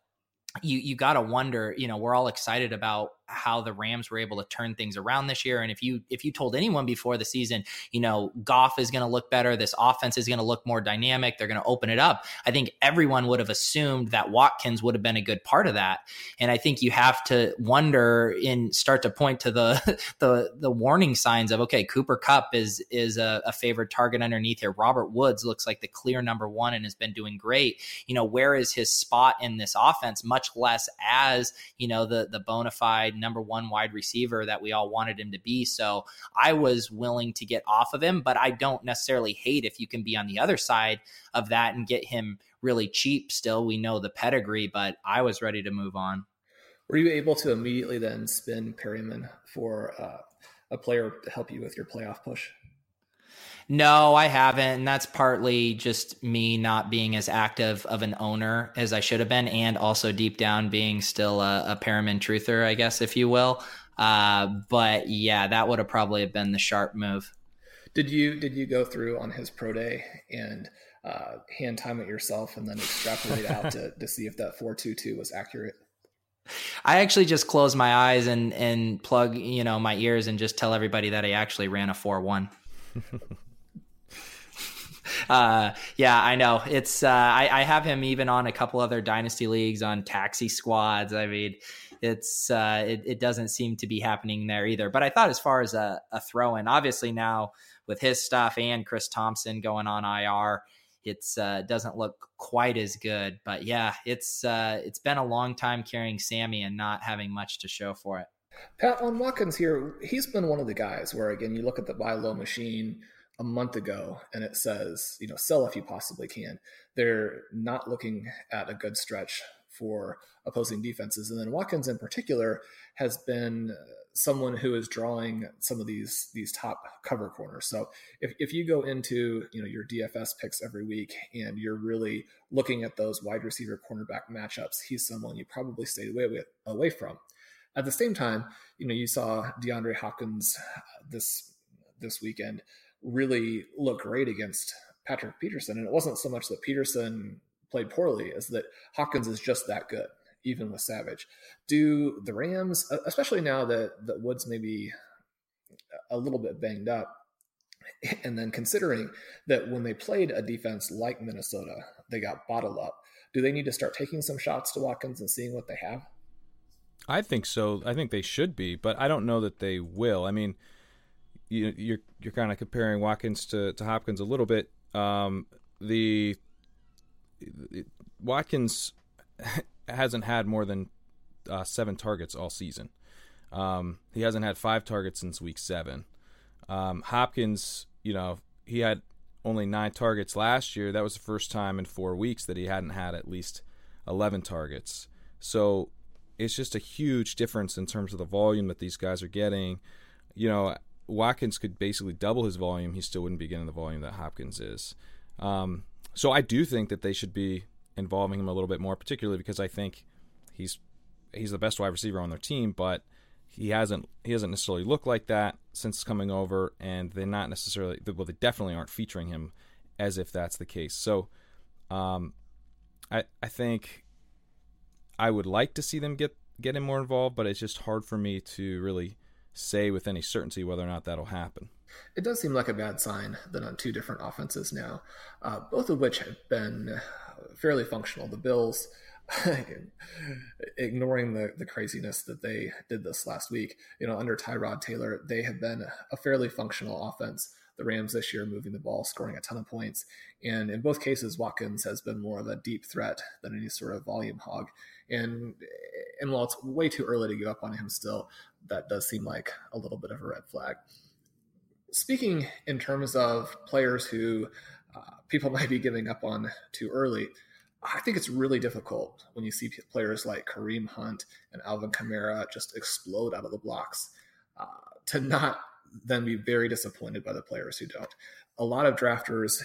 you you got to wonder. You know, we're all excited about how the Rams were able to turn things around this year. And if you if you told anyone before the season, you know, Goff is going to look better, this offense is going to look more dynamic, they're going to open it up. I think everyone would have assumed that Watkins would have been a good part of that. And I think you have to wonder and start to point to the the the warning signs of okay, Cooper Kupp is is a, a favored target underneath here. Robert Woods looks like the clear number one and has been doing great. You know, where is his spot in this offense? Much less as you know the the bona fide number one wide receiver that we all wanted him to be. So I was willing to get off of him, but I don't necessarily hate if you can be on the other side of that and get him really cheap. Still, we know the pedigree, but I was ready to move on. Were you able to immediately then spin Perriman for uh, a player to help you with your playoff push? No, I haven't. And that's partly just me not being as active of an owner as I should have been, and also deep down being still a, a Perriman truther, I guess, if you will. Uh, but yeah, that would have probably been the sharp move. Did you did you go through on his pro day and uh, hand time it yourself and then extrapolate out to, to see if that four two two was accurate? I actually just close my eyes and and plug you know my ears and just tell everybody that I actually ran a four one. uh, yeah, I know. It's uh, I, I, have him even on a couple other dynasty leagues on taxi squads. I mean, it's uh, it, it, doesn't seem to be happening there either. But I thought as far as a, a throw in, obviously now with his stuff and Chris Thompson going on IR, it's uh, doesn't look quite as good. But yeah, it's uh, it's been a long time carrying Sammy and not having much to show for it. Pat on Watkins here, he's been one of the guys where again you look at the buy low machine a month ago and it says, you know, sell if you possibly can. They're not looking at a good stretch for opposing defenses. And then Watkins in particular has been uh, someone who is drawing some of these these top cover corners. So if, if you go into you know your DFS picks every week and you're really looking at those wide receiver cornerback matchups, he's someone you probably stay away with away from. At the same time, you know you saw DeAndre Hopkins uh, this this weekend really look great against Patrick Peterson. And it wasn't so much that Peterson played poorly as that Hopkins is just that good, even with Savage. Do the Rams, especially now that, that Woods may be a little bit banged up, and then considering that when they played a defense like Minnesota, they got bottled up, do they need to start taking some shots to Watkins and seeing what they have? I think so. I think they should be, but I don't know that they will. I mean, you, you're you're kind of comparing Watkins to, to Hopkins a little bit. Um, the Watkins hasn't had more than uh, seven targets all season. Um, he hasn't had five targets since week seven. Um, Hopkins, you know, he had only nine targets last year. That was the first time in four weeks that he hadn't had at least 11 targets. So it's just a huge difference in terms of the volume that these guys are getting. You know, Watkins could basically double his volume, he still wouldn't be getting the volume that Hopkins is. Um, so I do think that they should be involving him a little bit more, particularly because I think he's he's the best wide receiver on their team, but he hasn't he hasn't necessarily looked like that since coming over, and they're not necessarily well, they definitely aren't featuring him as if that's the case. So, um, I I think I would like to see them get get him more involved, but it's just hard for me to really say with any certainty whether or not that'll happen. It does seem like a bad sign that on two different offenses now, uh, both of which have been fairly functional. The Bills, ignoring the, the craziness that they did this last week, you know, under Tyrod Taylor, they have been a fairly functional offense. The Rams this year moving the ball, scoring a ton of points. And in both cases, Watkins has been more of a deep threat than any sort of volume hog. And and while it's way too early to give up on him still, that does seem like a little bit of a red flag. Speaking in terms of players who uh, people might be giving up on too early, I think it's really difficult when you see players like Kareem Hunt and Alvin Kamara just explode out of the blocks uh, to not then be very disappointed by the players who don't. A lot of drafters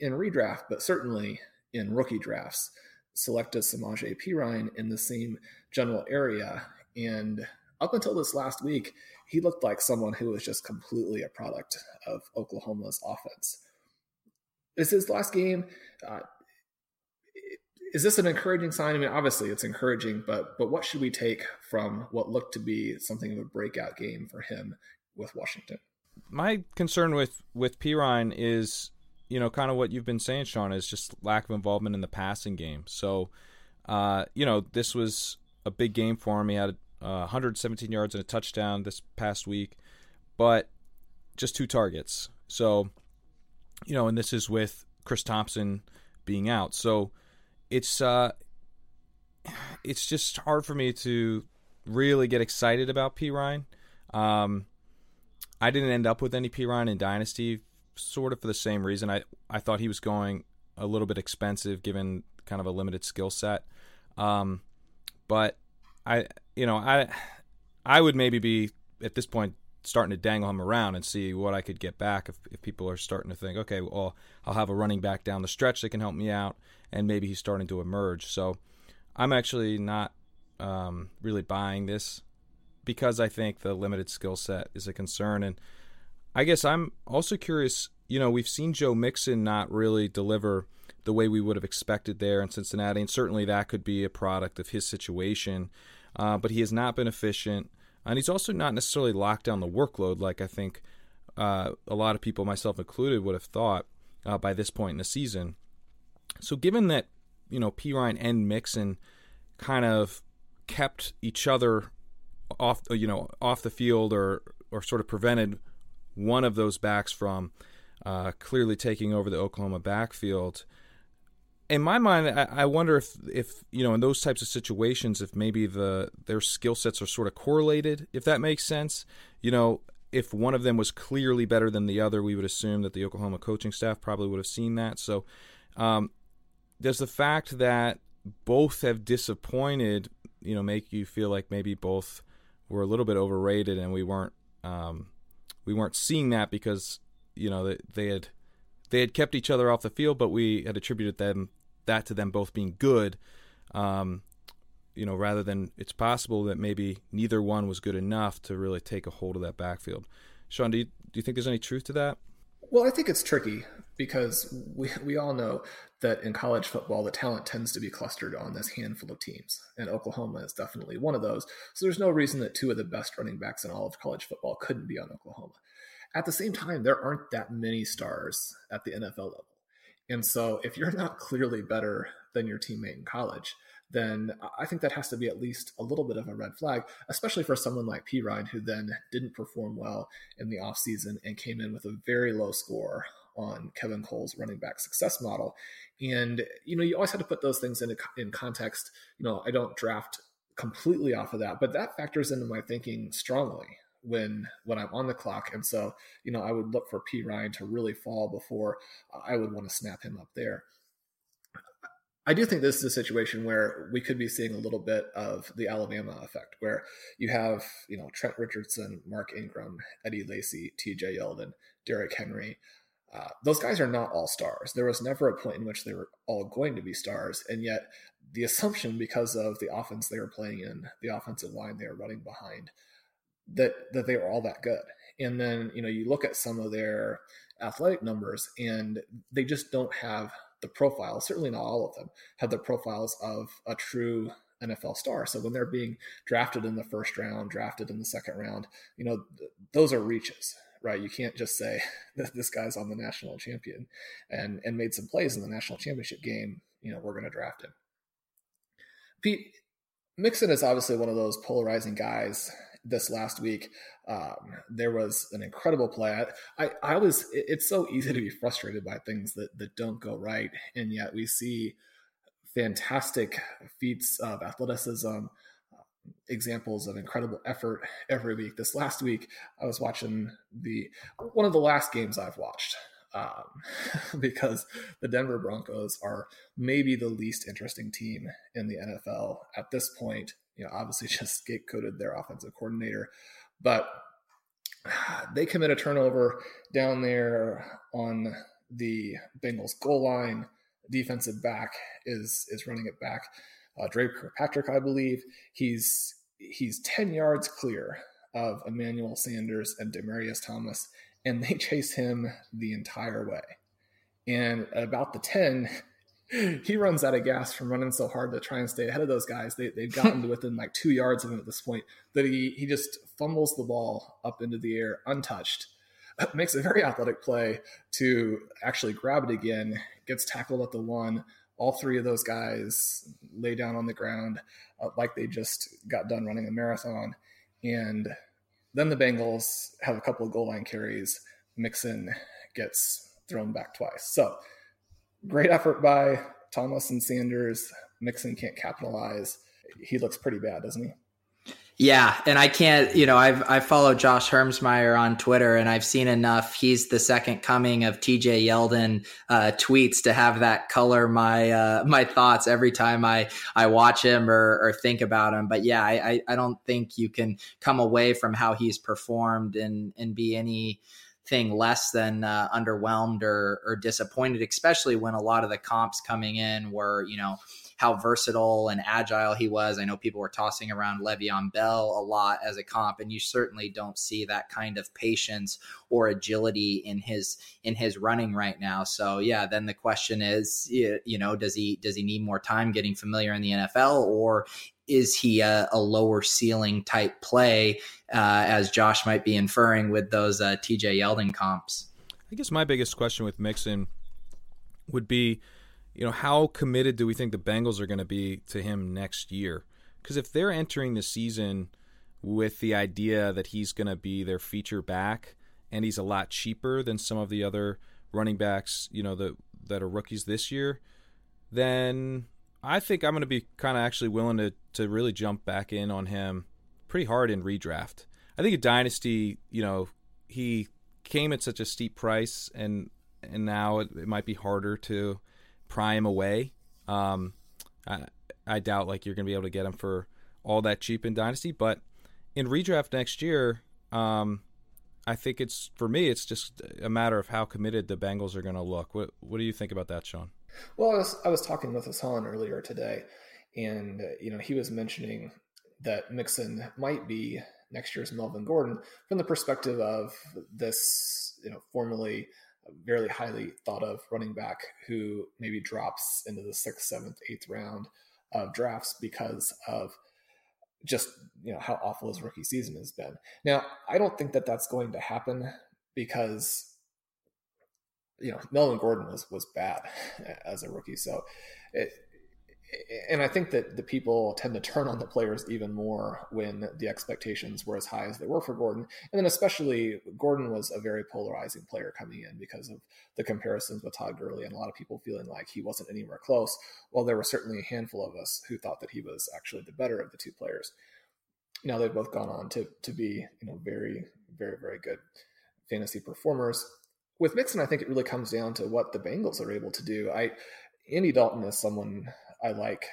in redraft, but certainly in rookie drafts, selected Samaje Perine in the same general area. And up until this last week, he looked like someone who was just completely a product of Oklahoma's offense. This is his last game. Uh, is this an encouraging sign? I mean, obviously it's encouraging, but but what should we take from what looked to be something of a breakout game for him with Washington? My concern with with Perine is, you know, kind of what you've been saying, Sean, is just lack of involvement in the passing game. So, uh, you know, this was a big game for him. He had uh, 117 yards and a touchdown this past week, but just two targets. So, you know, and this is with Chris Thompson being out. So it's uh, it's just hard for me to really get excited about Perine. Um, I didn't end up with any Perine in Dynasty, sort of for the same reason. I I thought he was going a little bit expensive given kind of a limited skill set. Um, but I you know I I would maybe be at this point starting to dangle him around and see what I could get back if, if people are starting to think, okay, well, I'll have a running back down the stretch that can help me out, and maybe he's starting to emerge. So I'm actually not um, really buying this because I think the limited skill set is a concern. And I guess I'm also curious, you know, we've seen Joe Mixon not really deliver the way we would have expected there in Cincinnati, and certainly that could be a product of his situation. Uh, but he has not been efficient and he's also not necessarily locked down the workload like I think uh, a lot of people, myself included, would have thought uh, by this point in the season. So, given that you know Perine and Mixon kind of kept each other off, you know, off the field, or or sort of prevented one of those backs from uh, clearly taking over the Oklahoma backfield in my mind, I, I, wonder if, if you know, in those types of situations, if maybe the their skill sets are sort of correlated, if that makes sense. You know, if one of them was clearly better than the other, we would assume that the Oklahoma coaching staff probably would have seen that. So, um, does the fact that both have disappointed, you know, make you feel like maybe both were a little bit overrated and we weren't um, we weren't seeing that because you know they, they had they had kept each other off the field, but we had attributed them that to them both being good. Um, you know, rather than it's possible that maybe neither one was good enough to really take a hold of that backfield. Sean, do you, do you think there's any truth to that? Well, I think it's tricky because we, we all know that in college football, the talent tends to be clustered on this handful of teams, and Oklahoma is definitely one of those. So there's no reason that two of the best running backs in all of college football couldn't be on Oklahoma at the same time, there aren't that many stars at the NFL level. And so if you're not clearly better than your teammate in college, then I think that has to be at least a little bit of a red flag, especially for someone like Perine, who then didn't perform well in the offseason and came in with a very low score on Kevin Cole's running back success model. And, you know, you always have to put those things in, in context. You know, I don't draft completely off of that, but that factors into my thinking strongly when when I'm on the clock. And so, you know, I would look for Perine to really fall before I would want to snap him up there. I do think this is a situation where we could be seeing a little bit of the Alabama effect, where you have, you know, Trent Richardson, Mark Ingram, Eddie Lacy, TJ Yeldon, Derrick Henry. Uh, those guys are not all stars. There was never a point in which they were all going to be stars. And yet, the assumption, because of the offense they were playing in, the offensive line they were running behind, that that they were all that good. And then you know you look at some of their athletic numbers, and they just don't have the profile. Certainly not all of them have the profiles of a true NFL star. So when they're being drafted in the first round, drafted in the second round, you know th- those are reaches right? You can't just say that this guy's on the national champion and and made some plays in the national championship game. You know, we're going to draft him. Pete Mixon is obviously one of those polarizing guys this last week. Um, there was an incredible play. I, I was, it's so easy to be frustrated by things that, that don't go right. And yet we see fantastic feats of athleticism, examples of incredible effort every week. This last week, I was watching the, one of the last games I've watched. Um, because the Denver Broncos are maybe the least interesting team in the NFL at this point you know, obviously just scapegoated their offensive coordinator, but they commit a turnover down there on the Bengals goal line. Defensive back is is running it back. Uh, Dre Kirkpatrick, I believe, he's he's ten yards clear of Emmanuel Sanders and Demaryius Thomas, and they chase him the entire way. And about the ten, he runs out of gas from running so hard to try and stay ahead of those guys. They, they've gotten to within like two yards of him at this point that he, he just fumbles the ball up into the air untouched, makes a very athletic play to actually grab it again, gets tackled at the one. All three of those guys lay down on the ground uh, like they just got done running a marathon. And then the Bengals have a couple of goal line carries. Mixon gets thrown back twice. So great effort by Thomas and Sanders. Mixon can't capitalize. He looks pretty bad, doesn't he? Yeah, and I can't, you know, I've I followed Josh Hermsmeyer on Twitter, and I've seen enough. He's the second coming of T.J. Yeldon uh, tweets to have that color my uh, my thoughts every time I I watch him or, or think about him. But yeah, I I don't think you can come away from how he's performed and and be any thing less than uh, underwhelmed or, or disappointed, especially when a lot of the comps coming in were, you know, how versatile and agile he was. I know people were tossing around Le'Veon Bell a lot as a comp, and you certainly don't see that kind of patience or agility in his in his running right now. So yeah, then the question is, you know, does he does he need more time getting familiar in the NFL, or is he a, a lower ceiling type play, uh, as Josh might be inferring with those uh, TJ Yeldon comps? I guess my biggest question with Mixon would be, you know, how committed do we think the Bengals are going to be to him next year? Because if they're entering the season with the idea that he's going to be their feature back and he's a lot cheaper than some of the other running backs, you know, that that are rookies this year, then I think I'm going to be kind of actually willing to to really jump back in on him pretty hard in redraft. I think a dynasty, you know, he came at such a steep price, and and now it, it might be harder to pry him away. Um, I, I doubt like you're going to be able to get him for all that cheap in dynasty, but in redraft next year, um, I think it's for me, it's just a matter of how committed the Bengals are going to look. What what do you think about that, Sean? Well, I was, I was talking with Hassan earlier today, and you know he was mentioning that Mixon might be next year's Melvin Gordon from the perspective of this, you know, formerly very highly thought of running back who maybe drops into the sixth, seventh, eighth round of drafts because of just you know how awful his rookie season has been. Now, I don't think that that's going to happen because you know, Melvin Gordon was was bad as a rookie. So, it, and I think that the people tend to turn on the players even more when the expectations were as high as they were for Gordon. And then, especially, Gordon was a very polarizing player coming in because of the comparisons with Todd Gurley and a lot of people feeling like he wasn't anywhere close. Well, there were certainly a handful of us who thought that he was actually the better of the two players. Now they've both gone on to to be, you know, very, very, very good fantasy performers with Mixon, I think it really comes down to what the Bengals are able to do. I Andy Dalton is someone I like,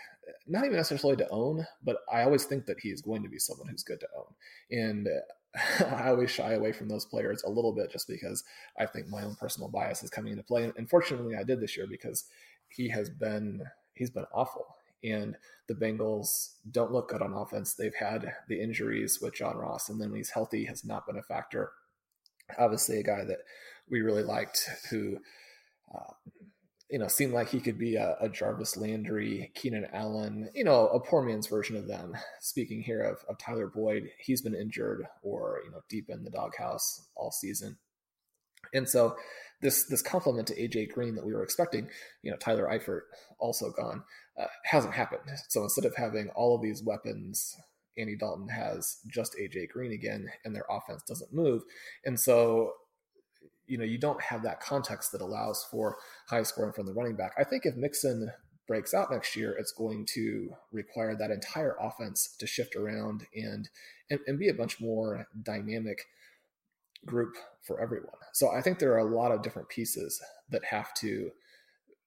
not even necessarily to own, but I always think that he is going to be someone who's good to own. And I always shy away from those players a little bit just because I think my own personal bias is coming into play. And fortunately, I did this year because he has been he's been awful. And the Bengals don't look good on offense. They've had the injuries with John Ross, and then when he's healthy, has not been a factor. Obviously, a guy that we really liked, who uh, you know seemed like he could be a, a, Jarvis Landry, Keenan Allen, you know, a poor man's version of them. Speaking here of, of Tyler Boyd, he's been injured or you know deep in the doghouse all season, and so this this complement to AJ Green that we were expecting, you know, Tyler Eifert also gone, uh, hasn't happened. So instead of having all of these weapons Andy Dalton has just AJ Green again, and their offense doesn't move. And so you know you don't have that context that allows for high scoring from the running back. I think if Mixon breaks out next year, it's going to require that entire offense to shift around and and, and be a bunch more dynamic group for everyone. So I think there are a lot of different pieces that have to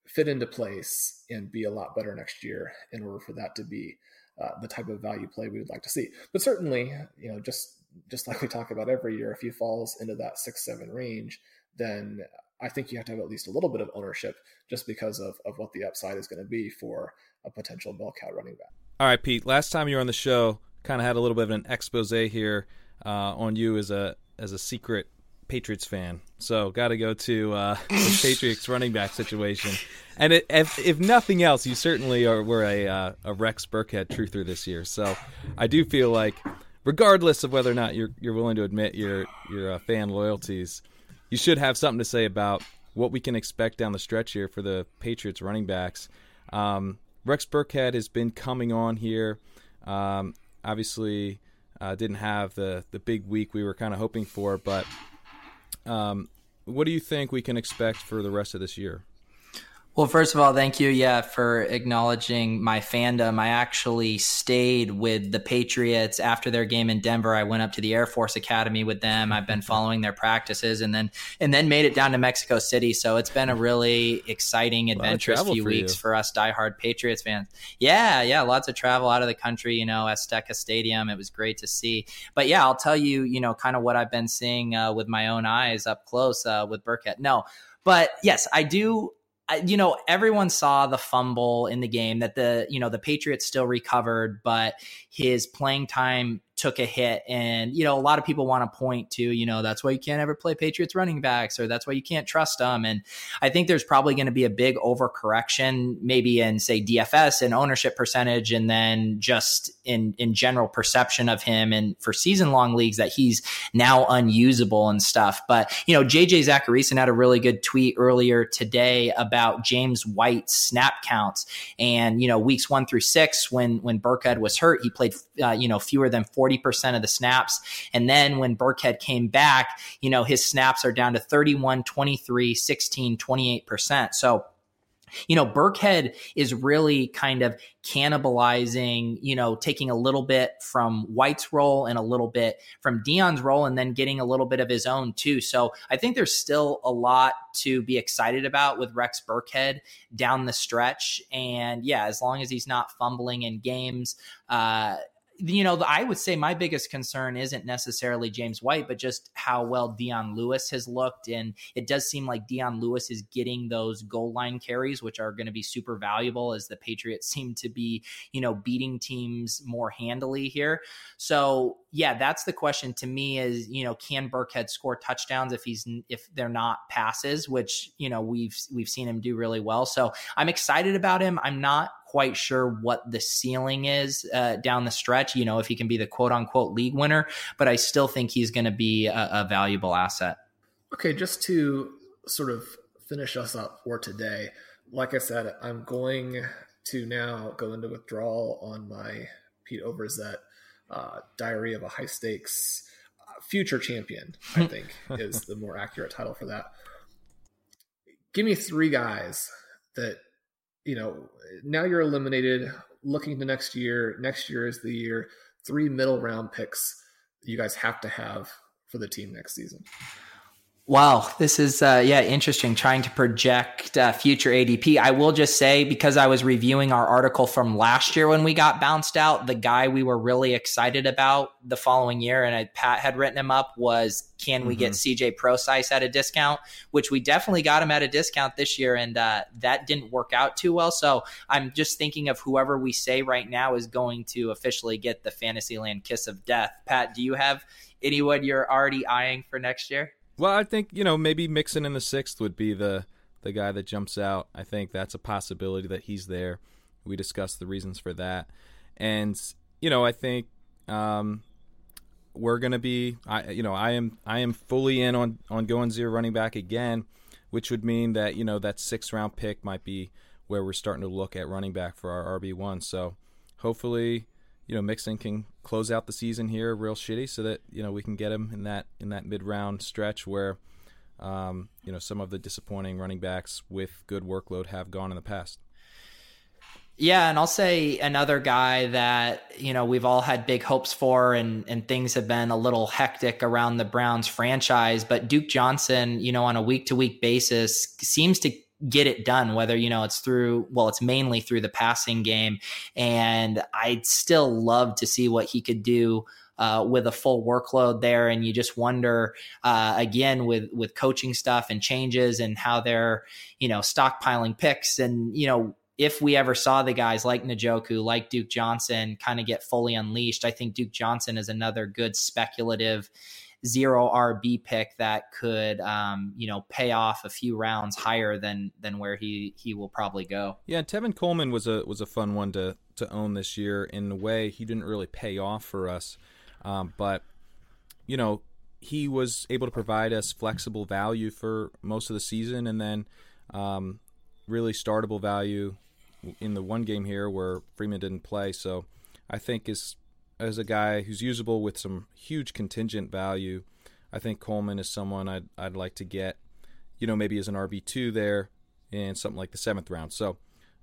fit into place and be a lot better next year in order for that to be uh, the type of value play we would like to see. But certainly, you know, just just like we talk about every year, if he falls into that six seven range, then I think you have to have at least a little bit of ownership just because of, of what the upside is going to be for a potential bell cow running back. All right, Pete. Last time you were on the show, kind of had a little bit of an expose here uh, on you as a as a secret Patriots fan, so got to go to uh, the Patriots running back situation. And it, if, if nothing else, you certainly are were a uh, a Rex Burkhead truther this year. So I do feel like, regardless of whether or not you're you're willing to admit your your uh, fan loyalties, you should have something to say about what we can expect down the stretch here for the Patriots running backs. Um, Rex Burkhead has been coming on here. Um, obviously, uh, didn't have the the big week we were kind of hoping for, but um, what do you think we can expect for the rest of this year? Well, first of all, thank you, yeah, for acknowledging my fandom. I actually stayed with the Patriots after their game in Denver. I went up to the Air Force Academy with them. I've been following their practices, and then and then made it down to Mexico City. So it's been a really exciting, adventurous few for weeks you. for us diehard Patriots fans. Yeah, yeah, lots of travel out of the country. You know, Azteca Stadium. It was great to see. But yeah, I'll tell you, you know, kind of what I've been seeing uh, with my own eyes up close uh, with Burkett. No. But yes, I do you know, everyone saw the fumble in the game that the, you know, the Patriots still recovered, but his playing time took a hit. And, you know, a lot of people want to point to, you know, that's why you can't ever play Patriots running backs or that's why you can't trust them. And I think there's probably going to be a big overcorrection, maybe in, say, DFS and ownership percentage, and then just in, in general perception of him and for season long leagues that he's now unusable and stuff. But, you know, JJ Zachariason had a really good tweet earlier today about James White's snap counts. And, you know, weeks one through six, when, when Burkhead was hurt, he played, uh, you know, fewer than 40 40% of the snaps. And then when Burkhead came back, you know, his snaps are down to 31, 23, 16, 28%. So, you know, Burkhead is really kind of cannibalizing, you know, taking a little bit from White's role and a little bit from Dion's role and then getting a little bit of his own too. So I think there's still a lot to be excited about with Rex Burkhead down the stretch. And yeah, as long as he's not fumbling in games, uh, you know, I would say my biggest concern isn't necessarily James White, but just how well Dion Lewis has looked. And it does seem like Dion Lewis is getting those goal line carries, which are going to be super valuable as the Patriots seem to be, you know, beating teams more handily here. So, yeah, that's the question to me is, you know, can Burkhead score touchdowns if he's, if they're not passes, which, you know, we've, we've seen him do really well. So I'm excited about him. I'm not quite sure what the ceiling is uh, down the stretch, you know, if he can be the quote unquote league winner, but I still think he's going to be a, a valuable asset. Okay, just to sort of finish us up for today, like I said, I'm going to now go into withdrawal on my Pete Overzet uh, Diary of a High Stakes uh, Future Champion, I think is the more accurate title for that. Give me three guys that you know, now you're eliminated. Looking to next year, next year is the year. Three middle round picks you guys have to have for the team next season. Wow, this is uh, yeah interesting. Trying to project uh, future ADP. I will just say because I was reviewing our article from last year when we got bounced out, the guy we were really excited about the following year, and I, Pat had written him up was can we mm-hmm. get CJ Prosise at a discount? Which we definitely got him at a discount this year, and uh, that didn't work out too well. So I'm just thinking of whoever we say right now is going to officially get the Fantasyland kiss of death. Pat, do you have anyone you're already eyeing for next year? Well, I think you know maybe Mixon in the sixth would be the the guy that jumps out. I think that's a possibility that he's there. We discussed the reasons for that, and you know I think um, we're gonna be. I you know I am I am fully in on on going zero running back again, which would mean that you know that sixth round pick might be where we're starting to look at running back for our RB one. So hopefully you know Mixon can close out the season here real shitty, so that you know we can get him in that in that mid round stretch where um, you know some of the disappointing running backs with good workload have gone in the past. Yeah, and I'll say another guy that you know we've all had big hopes for, and and things have been a little hectic around the Browns franchise. But Duke Johnson, you know, on a week to week basis, seems to get it done whether you know it's through well it's mainly through the passing game. And i'd still love to see what he could do uh, with a full workload there. And you just wonder uh, again with with coaching stuff and changes and how they're you know stockpiling picks. And you know if we ever saw the guys like Njoku, like Duke Johnson kind of get fully unleashed, I think Duke Johnson is another good speculative zero RB pick that could, um, you know, pay off a few rounds higher than than where he he will probably go. Yeah, Tevin Coleman was a was a fun one to to own this year. In a way, he didn't really pay off for us, um, but you know, he was able to provide us flexible value for most of the season, and then um, really startable value in the one game here where Freeman didn't play. So I think is as a guy who's usable with some huge contingent value, I think Coleman is someone I'd I'd like to get, you know, maybe as an RB two there in something like the seventh round. So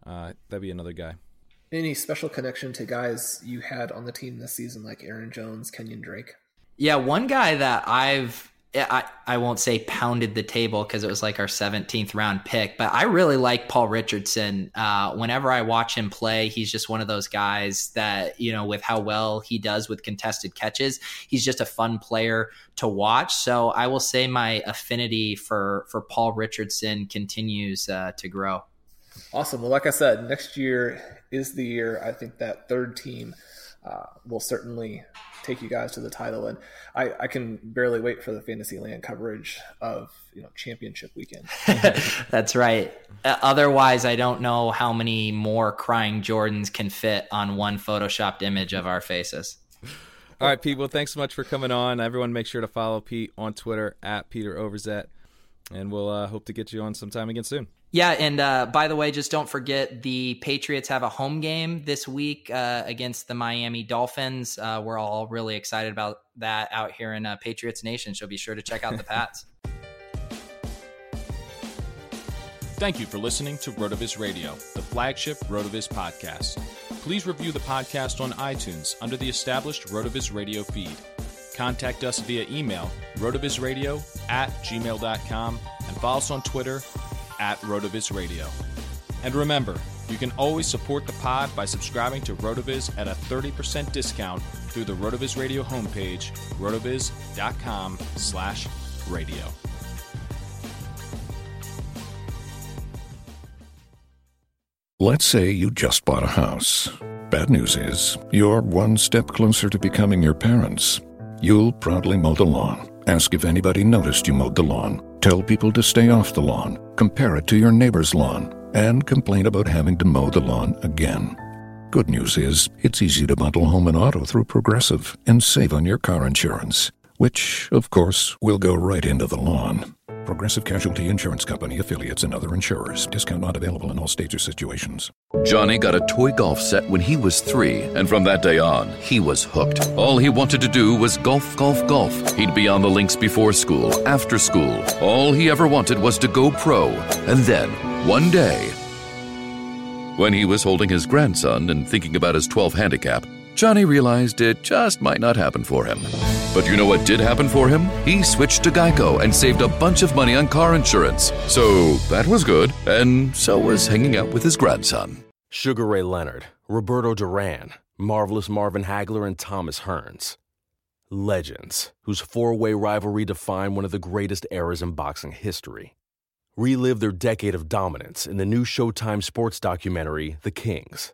uh, that'd be another guy. Any special connection to guys you had on the team this season, like Aaron Jones, Kenyon Drake? Yeah, one guy that I've I, I won't say pounded the table because it was like our 17th round pick, but I really like Paul Richardson. Uh, whenever I watch him play, he's just one of those guys that, you know, with how well he does with contested catches, he's just a fun player to watch. So I will say my affinity for, for Paul Richardson continues uh, to grow. Awesome. Well, like I said, next year is the year I think that third team uh, will certainly take you guys to the title. And I, I can barely wait for the Fantasyland coverage of you know championship weekend. That's right. Uh, otherwise, I don't know how many more crying Jordans can fit on one photoshopped image of our faces. All right, Pete. Well, thanks so much for coming on. Everyone, make sure to follow Pete on Twitter at Peter Overzet, and we'll uh, hope to get you on sometime again soon. Yeah, and uh, by the way, just don't forget the Patriots have a home game this week uh, against the Miami Dolphins. Uh, we're all really excited about that out here in uh, Patriots Nation, so be sure to check out the Pats. Thank you for listening to RotoViz Radio, the flagship RotoViz podcast. Please review the podcast on iTunes under the established RotoViz Radio feed. Contact us via email, rotovizradio at gmail.com, and follow us on Twitter at Rotoviz Radio. And remember, you can always support the pod by subscribing to Rotoviz at a 30% discount through the Rotoviz Radio homepage, rotoviz.com slash radio. Let's say you just bought a house. Bad news is, you're one step closer to becoming your parents. You'll proudly mow the lawn. Ask if anybody noticed you mowed the lawn. Tell people to stay off the lawn. Compare it to your neighbor's lawn. And complain about having to mow the lawn again. Good news is, it's easy to bundle home and auto through Progressive and save on your car insurance, which, of course, will go right into the lawn. Progressive Casualty Insurance Company affiliates and other insurers. Discount not available in all states or situations. Johnny got a toy golf set when he was three, and from that day on, he was hooked. All he wanted to do was golf, golf, golf. He'd be on the links before school, after school. All he ever wanted was to go pro. And then, one day, when he was holding his grandson and thinking about his 12 handicap, Johnny realized it just might not happen for him. But you know what did happen for him? He switched to Geico and saved a bunch of money on car insurance. So that was good, and so was hanging out with his grandson. Sugar Ray Leonard, Roberto Duran, Marvelous Marvin Hagler, and Thomas Hearns. Legends, whose four way rivalry defined one of the greatest eras in boxing history. Relive their decade of dominance in the new Showtime sports documentary, The Kings